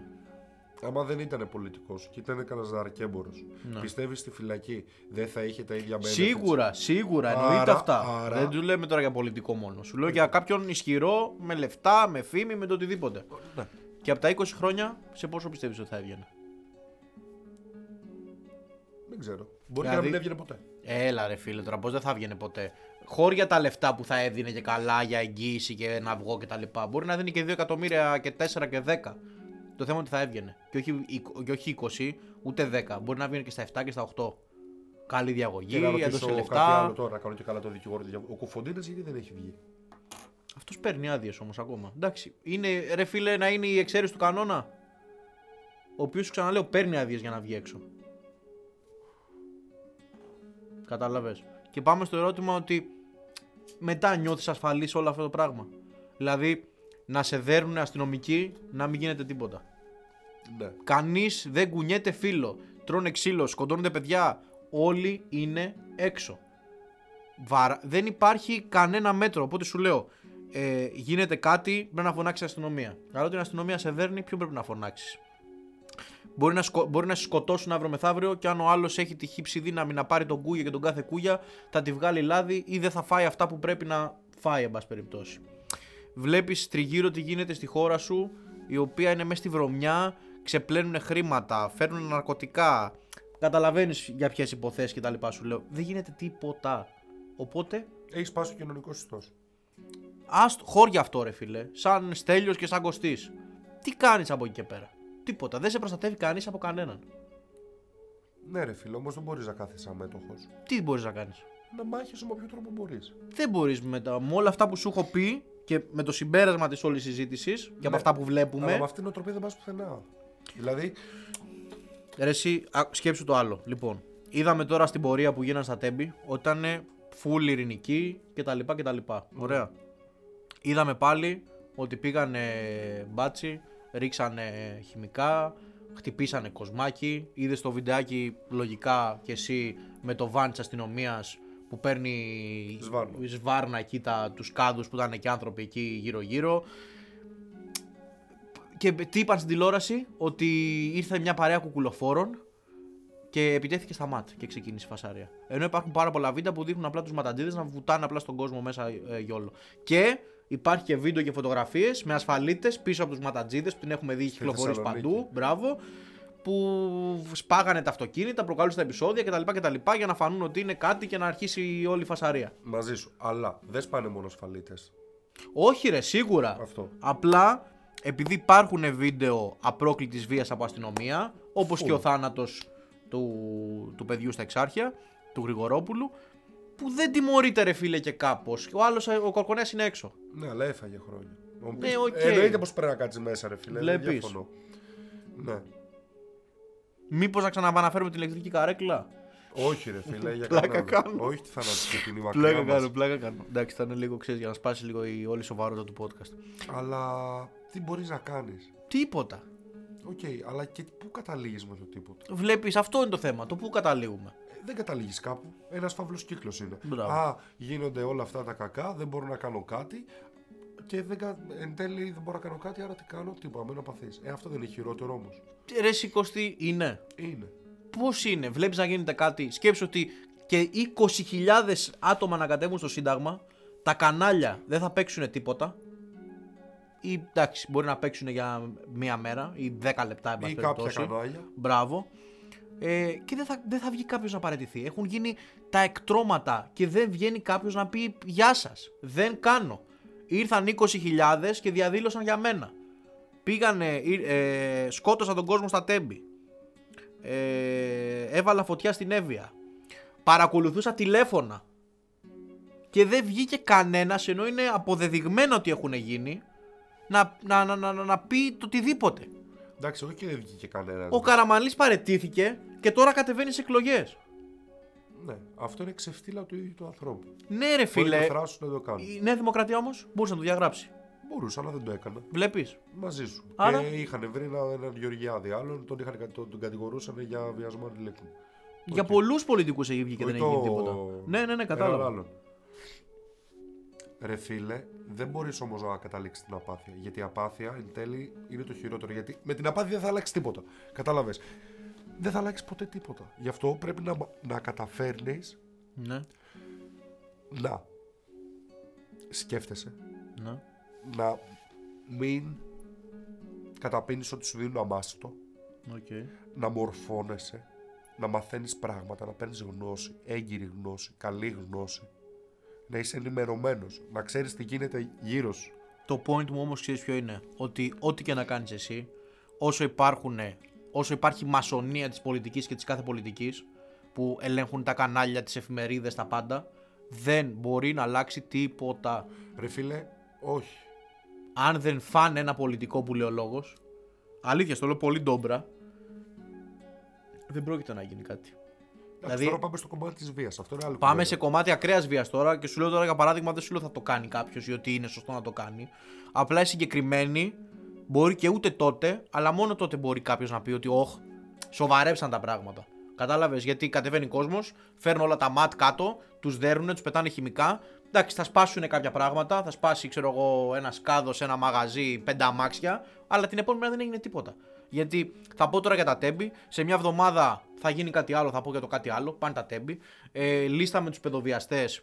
Άμα δεν ήταν πολιτικός και ήταν κανένας δαρκέμπορος, Ναι. πιστεύεις στη φυλακή δεν θα είχε τα ίδια benefits? Σίγουρα, σίγουρα, Άρα- εννοείται αυτά. άρα- Δεν τους λέμε τώρα για πολιτικό μόνο. Σου λέω για κάποιον ισχυρό, με λεφτά, με φήμη, με το οτιδήποτε. Ναι. Και από τα 20 χρόνια, σε πόσο πιστεύεις ότι θα έβγαινε; Δεν ξέρω. Μπορεί Δηλαδή- και να μην έβγαινε ποτέ. Έλα ρε φίλε τώρα, πώς δεν θα έβγαινε ποτέ; Χώρια τα λεφτά που θα έδινε και καλά για εγγύηση και ένα αυγό κτλ. Μπορεί να δίνει και 2 εκατομμύρια και 4 και 10. Το θέμα είναι ότι θα έβγαινε. Και όχι, εικο- και όχι 20, ούτε 10. Μπορεί να βγαίνει και στα 7 και στα 8. Καλή Και διαγωγή, να ρωτήσω έδωσε κάτι λεφτά. άλλο τώρα, να κάνω και καλά το δικηγόρο. Ο Κοφοντίνα γιατί δεν έχει βγει; Αυτός παίρνει άδειες όμως ακόμα. Εντάξει. Είναι, ρε φίλε, να είναι η εξαίρεση του κανόνα. Ο οποίος ξαναλέω παίρνει άδειες για να βγει έξω. Κατάλαβες. Και πάμε στο ερώτημα ότι μετά νιώθεις ασφαλής σε όλο αυτό το πράγμα. Δηλαδή να σε δέρνουν αστυνομικοί να μην γίνεται τίποτα. Ναι. Κανείς δεν κουνιέται φίλο. Τρώνε ξύλο, σκοτώνονται παιδιά. Όλοι είναι έξω. Βαρα... Δεν υπάρχει κανένα μέτρο. Οπότε σου λέω, ε, γίνεται κάτι, πρέπει να φωνάξεις η αστυνομία. Αλλά όταν η αστυνομία σε δέρνει, ποιο πρέπει να φωνάξεις; Μπορεί να, σκο... μπορεί να σε σκοτώσουν αύριο μεθαύριο και αν ο άλλος έχει τη χύψη δύναμη να πάρει τον κούγια και τον κάθε κούγια, θα τη βγάλει λάδι ή δεν θα φάει αυτά που πρέπει να φάει, εν πάση περιπτώσει. Βλέπεις τριγύρω τι γίνεται στη χώρα σου, η οποία είναι μέσα στη βρωμιά, ξεπλένουν χρήματα, φέρνουν ναρκωτικά. Καταλαβαίνεις για ποιες υποθέσεις κτλ. Σου λέω. Δεν γίνεται τίποτα. Οπότε, Έχεις σπάσει ο κοινωνικό ιστός. ας χώρια αυτό ρε φίλε. Σαν στέλιος και σαν κοστής. Τι κάνεις από εκεί και πέρα; Τίποτα. Δεν σε προστατεύει κανείς από κανέναν. Ναι, ρε φίλε, όμως δεν μπορείς να κάθεσαι αμέτωχος. Τι μπορείς να κάνεις; Να μάχεσαι με όποιο τρόπο μπορείς. Δεν μπορείς με, τα- με όλα αυτά που σου έχω πει και με το συμπέρασμα της όλης συζήτησης και από Ναι. αυτά που βλέπουμε. Αλλά με αυτήν την οτροπία δεν πας πουθενά. Δηλαδή, Ρε εσύ, α, σκέψου το άλλο. Λοιπόν, είδαμε τώρα στην πορεία που γίνανε στα τέμπη ότι ήταν full ειρηνική κτλ. κτλ. Ωραία. Είδαμε πάλι ότι πήγανε μπάτσι, ρίξανε χημικά, χτυπήσανε κοσμάκι. Είδες το βιντεάκι λογικά και εσύ με το βαν της αστυνομίας που παίρνει Σβάρνα. σβάρνα εκεί τα, τους κάδους που ήταν και άνθρωποι εκεί γύρω γύρω και τι είπαν στην τηλεόραση, ότι ήρθε μια παρέα κουκουλοφόρων και επιτέθηκε στα ΜΑΤ και ξεκίνησε η φασάρια. Ενώ υπάρχουν πάρα πολλά βίντεο που δείχνουν απλά τους ματαντίδες να βουτάνε απλά στον κόσμο μέσα ε, γιόλο. Και υπάρχει και βίντεο και φωτογραφίες με ασφαλίτες πίσω από τους ματατζίδες που την έχουμε δει κυκλοφορήσει Θεσσαλονίκη. παντού. Μπράβο. Που σπάγανε τα αυτοκίνητα, προκαλούσαν τα επεισόδια κτλ, κτλ. για να φανούν ότι είναι κάτι και να αρχίσει όλη η φασαρία. μαζί σου. Αλλά δεν σπάνε μόνο ασφαλίτες. Όχι, ρε, σίγουρα. Αυτό. Απλά επειδή υπάρχουν βίντεο απρόκλητης βίας από αστυνομία, όπως και ο θάνατος του, του παιδιού στα εξάρχεια, του Γρηγορόπουλου, που δεν τιμωρείται ρε φίλε και κάπως. Ο άλλος, ο Κορκονέας είναι έξω. Ναι, αλλά έφαγε χρόνια. Μου Ναι, πεις, οκ. Εννοείται πως πρέπει να κάτσει μέσα, ρε φίλε. Δεν Βλέπεις. διαφωνώ. Ναι. Μήπως να ξαναπαναφέρουμε την ηλεκτρική καρέκλα; Όχι, ρε φίλε, για Πλάκα κανέναν. κάνω. Όχι τη θανατική μακριά Πλάκα μας. κάνω, πλάκα κάνω. Εντάξει, θα είναι λίγο, ξέρεις, για να σπάσει λίγο η όλη σοβαρότητα του podcast. Αλλά τι μπορείς να κάνεις; Τίποτα. Οκ, αλλά και πού καταλήγεις με το τίποτα; Βλέπεις, αυτό είναι το θέμα. Το πού καταλήγουμε. Ε, Δεν καταλήγεις κάπου. Ένας φαύλος κύκλος είναι. Μπράβο. Α, γίνονται όλα αυτά τα κακά, δεν μπορώ να κάνω κάτι. Και δεν, κα- εν τέλει δεν μπορώ να κάνω κάτι, άρα τι κάνω, τίποτα, μένω παθή. Ε, αυτό δεν είναι χειρότερο όμως. Ρε σηκωστή είναι. Είναι. Πώς είναι, βλέπεις να γίνεται κάτι. Σκέψου ότι και 20.000 άτομα να κατέβουν στο Σύνταγμα, τα κανάλια δεν θα παίξουν τίποτα. Ή εντάξει, μπορεί να παίξουν για μία μέρα ή 10 λεπτά, εν πάση Ή κάποια περιπτώσει. κανάλια. Μπράβο. Ε, και δεν θα, δεν θα βγει κάποιος να παραιτηθεί. Έχουν γίνει τα εκτρώματα και δεν βγαίνει κάποιος να πει Γεια σας. Δεν κάνω. Ήρθαν 20.000 και διαδήλωσαν για μένα. Πήγανε, ε, σκότωσαν τον κόσμο στα τέμπη. Ε, έβαλα φωτιά στην Εύβοια. Παρακολουθούσα τηλέφωνα. Και δεν βγήκε κανένας ενώ είναι αποδεδειγμένο ότι έχουν γίνει να, να, να, να, να πει το οτιδήποτε. Εντάξει, όχι και δεν βγήκε κανένας. Ο Καραμανλής παρετήθηκε και τώρα κατεβαίνει σε εκλογές. Ναι, αυτό είναι ξεφτύλα του ίδιου του ανθρώπου. Ναι, ρε Μπορεί φίλε. να θράσουν να το κάνουν. Η Νέα Δημοκρατία όμως μπορούσε να το διαγράψει. Μπορούσα, αλλά δεν το έκανα. Βλέπεις. Μαζί σου. Άρα- Και είχαν βρει έναν, έναν Γεωργιάδη άλλον, τον, είχαν, τον, τον κατηγορούσαν για βιασμό αντιλήπτων. Για πολλούς πολιτικούς έχει βγει και δεν Όχι έχει γίνει το- τίποτα. Ναι, ναι, ναι, έναν κατάλαβα. άλλον. Ρε φίλε, δεν μπορείς όμως να καταλήξεις την απάθεια. Γιατί η απάθεια εν τέλει είναι το χειρότερο. Γιατί με την απάθεια δεν θα αλλάξεις τίποτα. Κατάλαβες. Δεν θα αλλάξεις ποτέ τίποτα. Γι' αυτό πρέπει να, να καταφέρνεις Ναι, να σκέφτεσαι, ναι. να μην καταπίνεις ότι σου δίνουν αμάστο, Okay. να μορφώνεσαι, να μαθαίνεις πράγματα, να παίρνεις γνώση, έγκυρη γνώση, καλή γνώση, να είσαι ενημερωμένος, να ξέρεις τι γίνεται γύρω σου. Το point μου όμως ξέρεις ποιο είναι; Ότι ό,τι και να κάνεις εσύ, όσο, υπάρχουν, όσο υπάρχει μασονία της πολιτικής και της κάθε πολιτικής, που ελέγχουν τα κανάλια, τις εφημερίδες, τα πάντα, δεν μπορεί να αλλάξει τίποτα. Ρε φίλε, όχι. Αν δεν φάνε ένα πολιτικό που λέει ο λόγος, αλήθεια, στο λέω πολύ ντόμπρα, δεν πρόκειται να γίνει κάτι. Δηλαδή, τώρα πάμε στο κομμάτι της βίας. Αυτό είναι άλλο Πάμε κουβέντα. σε κομμάτι ακραίας βίας τώρα και σου λέω τώρα για παράδειγμα δεν σου λέω θα το κάνει κάποιος ή ότι είναι σωστό να το κάνει. Απλά οι συγκεκριμένοι μπορεί και ούτε τότε, αλλά μόνο τότε μπορεί κάποιος να πει ότι όχ, σοβαρέψαν τα πράγματα. Κατάλαβες γιατί κατεβαίνει κόσμος, φέρνουν όλα τα ματ κάτω, τους δέρνουν, τους πετάνε χημικά. Εντάξει, θα σπάσουν κάποια πράγματα, θα σπάσει ξέρω εγώ ένα σκάδο σε ένα μαγαζί, πέντε αμάξια, αλλά την επόμενη μέρα δεν έγινε τίποτα. Γιατί θα πω τώρα για τα τέμπη, σε μια εβδομάδα θα γίνει κάτι άλλο, θα πω για το κάτι άλλο, πάνε τα τέμπη. Ε, λίστα με τους παιδοβιαστές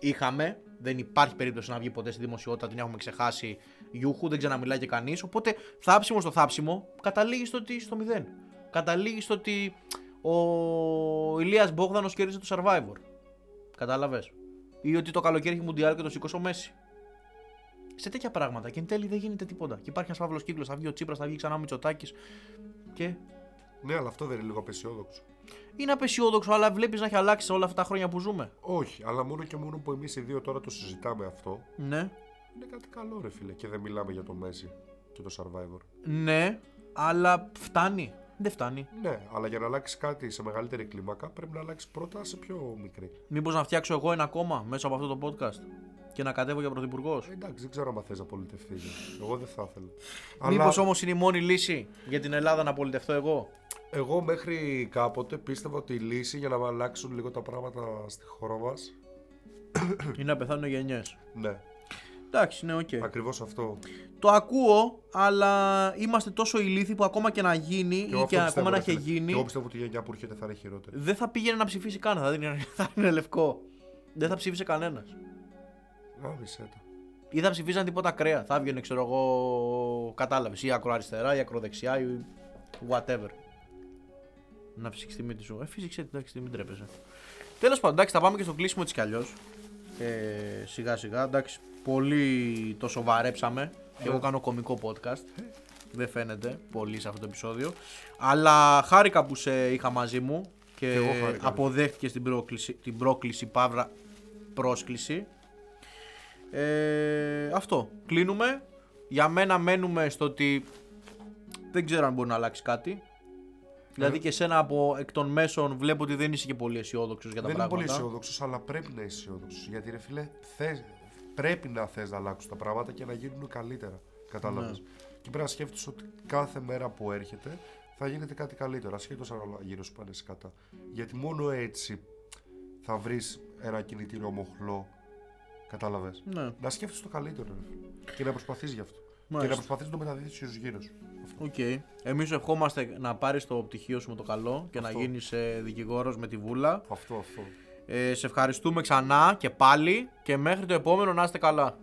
είχαμε, δεν υπάρχει περίπτωση να βγει ποτέ στη δημοσιότητα, την έχουμε ξεχάσει γιούχου, δεν ξαναμιλάει και κανείς. Οπότε θάψιμο στο θάψιμο καταλήγει στο, ότι, στο μηδέν. Καταλήγει στο ότι ο Ηλίας Μπόγδανος κέρδισε το Survivor. Κατάλαβες. Ή ότι το καλοκαίρι έχει Μουντιάλ και το σήκωσε ο Μέση. Σε τέτοια πράγματα και εν τέλει δεν γίνεται τίποτα. Και υπάρχει ένας παύλο κύκλος. Θα βγει ο Τσίπρας, θα βγει ξανά ο Μητσοτάκης. Και Ναι, αλλά αυτό δεν είναι λίγο απεσιόδοξο. είναι απεσιόδοξο, αλλά βλέπεις να έχει αλλάξει σε όλα αυτά τα χρόνια που ζούμε. Όχι, αλλά μόνο και μόνο που εμείς οι δύο τώρα το συζητάμε αυτό, Ναι. είναι κάτι καλό, ρε φίλε. Και δεν μιλάμε για το Μέση και το Survivor. Ναι, αλλά φτάνει. Δεν φτάνει. Ναι, αλλά για να αλλάξει κάτι σε μεγαλύτερη κλίμακα πρέπει να αλλάξει πρώτα σε πιο μικρή. Μήπως να φτιάξω εγώ ένα κόμμα μέσα από αυτό το podcast; Και να κατέβω για πρωθυπουργός. Ε, εντάξει, δεν ξέρω αν θες να πολιτευτείς. Εγώ δεν θα ήθελα. Μήπως όμως είναι η μόνη λύση για την Ελλάδα να πολιτευτώ εγώ; Εγώ μέχρι κάποτε πίστευα ότι η λύση για να αλλάξουν λίγο τα πράγματα στη χώρα μας. είναι να πεθάνουν γενιές. Ναι, Εντάξει, ναι, οκ. ακριβώς αυτό. Το ακούω, αλλά είμαστε τόσο ηλίθιοι που ακόμα και να γίνει εγώ ή αυτό και πιστεύω, ακόμα να ρε έχει φίλε. γίνει, Και εγώ πιστεύω ότι η γενιά που έρχεται θα είναι χειρότερη. δεν θα πήγαινε να ψηφίσει καν. Θα είναι, θα είναι λευκό. Δεν θα ψήφισε κανένας. Γάμισε το. Ή θα ψηφίζαν τίποτα ακραία. Θα έβγαινε, ξέρω εγώ, κατάλαβες. Ή ακροαριστερά ή ακροδεξιά ή whatever. Να φυσήξει της μύτη σου. Ε, φύσηξε την, εντάξει, μην τρέπεσαι. Τέλος πάντων, εντάξει, θα πάμε και στο κλείσιμο έτσι κι αλλιώς. Ε, σιγά σιγά, εντάξει. Πολύ το σοβαρέψαμε. Και εγώ κάνω κωμικό podcast. Δεν φαίνεται πολύ σε αυτό το επεισόδιο. Αλλά χάρηκα που σε είχα μαζί μου και, εγώ χάρηκα. αποδέχτηκες την πρόκληση, την πρόκληση παύρα πρόσκληση. Ε, αυτό. Κλείνουμε. Για μένα μένουμε στο ότι δεν ξέρω αν μπορεί να αλλάξει κάτι. Δηλαδή και σένα από εκ των μέσων βλέπω ότι δεν είσαι και πολύ αισιόδοξος για τα Δεν είμαι πράγματα. πολύ αισιόδοξος, αλλά πρέπει να είσαι αισιόδοξος. Γιατί ρε φίλε, θες, πρέπει να θες να αλλάξουν τα πράγματα και να γίνουν καλύτερα. Κατάλαβες. Ναι. Και πρέπει να σκέφτεσαι ότι κάθε μέρα που έρχεται θα γίνεται κάτι καλύτερο. Ασχέτως αν όλα γύρω σου πάνε σκατά. Γιατί μόνο έτσι θα βρεις ένα κινητήριο μοχλό. Κατάλαβες. Ναι. Να σκέφτεσαι το καλύτερο. Ρε. φίλε. Και να προσπαθείς γι' αυτό. Και Μάλιστα. να προσπαθείς να το μεταδώσεις στους γύρω σου. Αυτό. Οκ. Εμείς σου ευχόμαστε να πάρεις το πτυχίο σου με το καλό και Αυτό. να γίνεις δικηγόρος με τη βούλα. Αυτό, αυτό. Ε, σε ευχαριστούμε ξανά και πάλι και μέχρι το επόμενο να είστε καλά.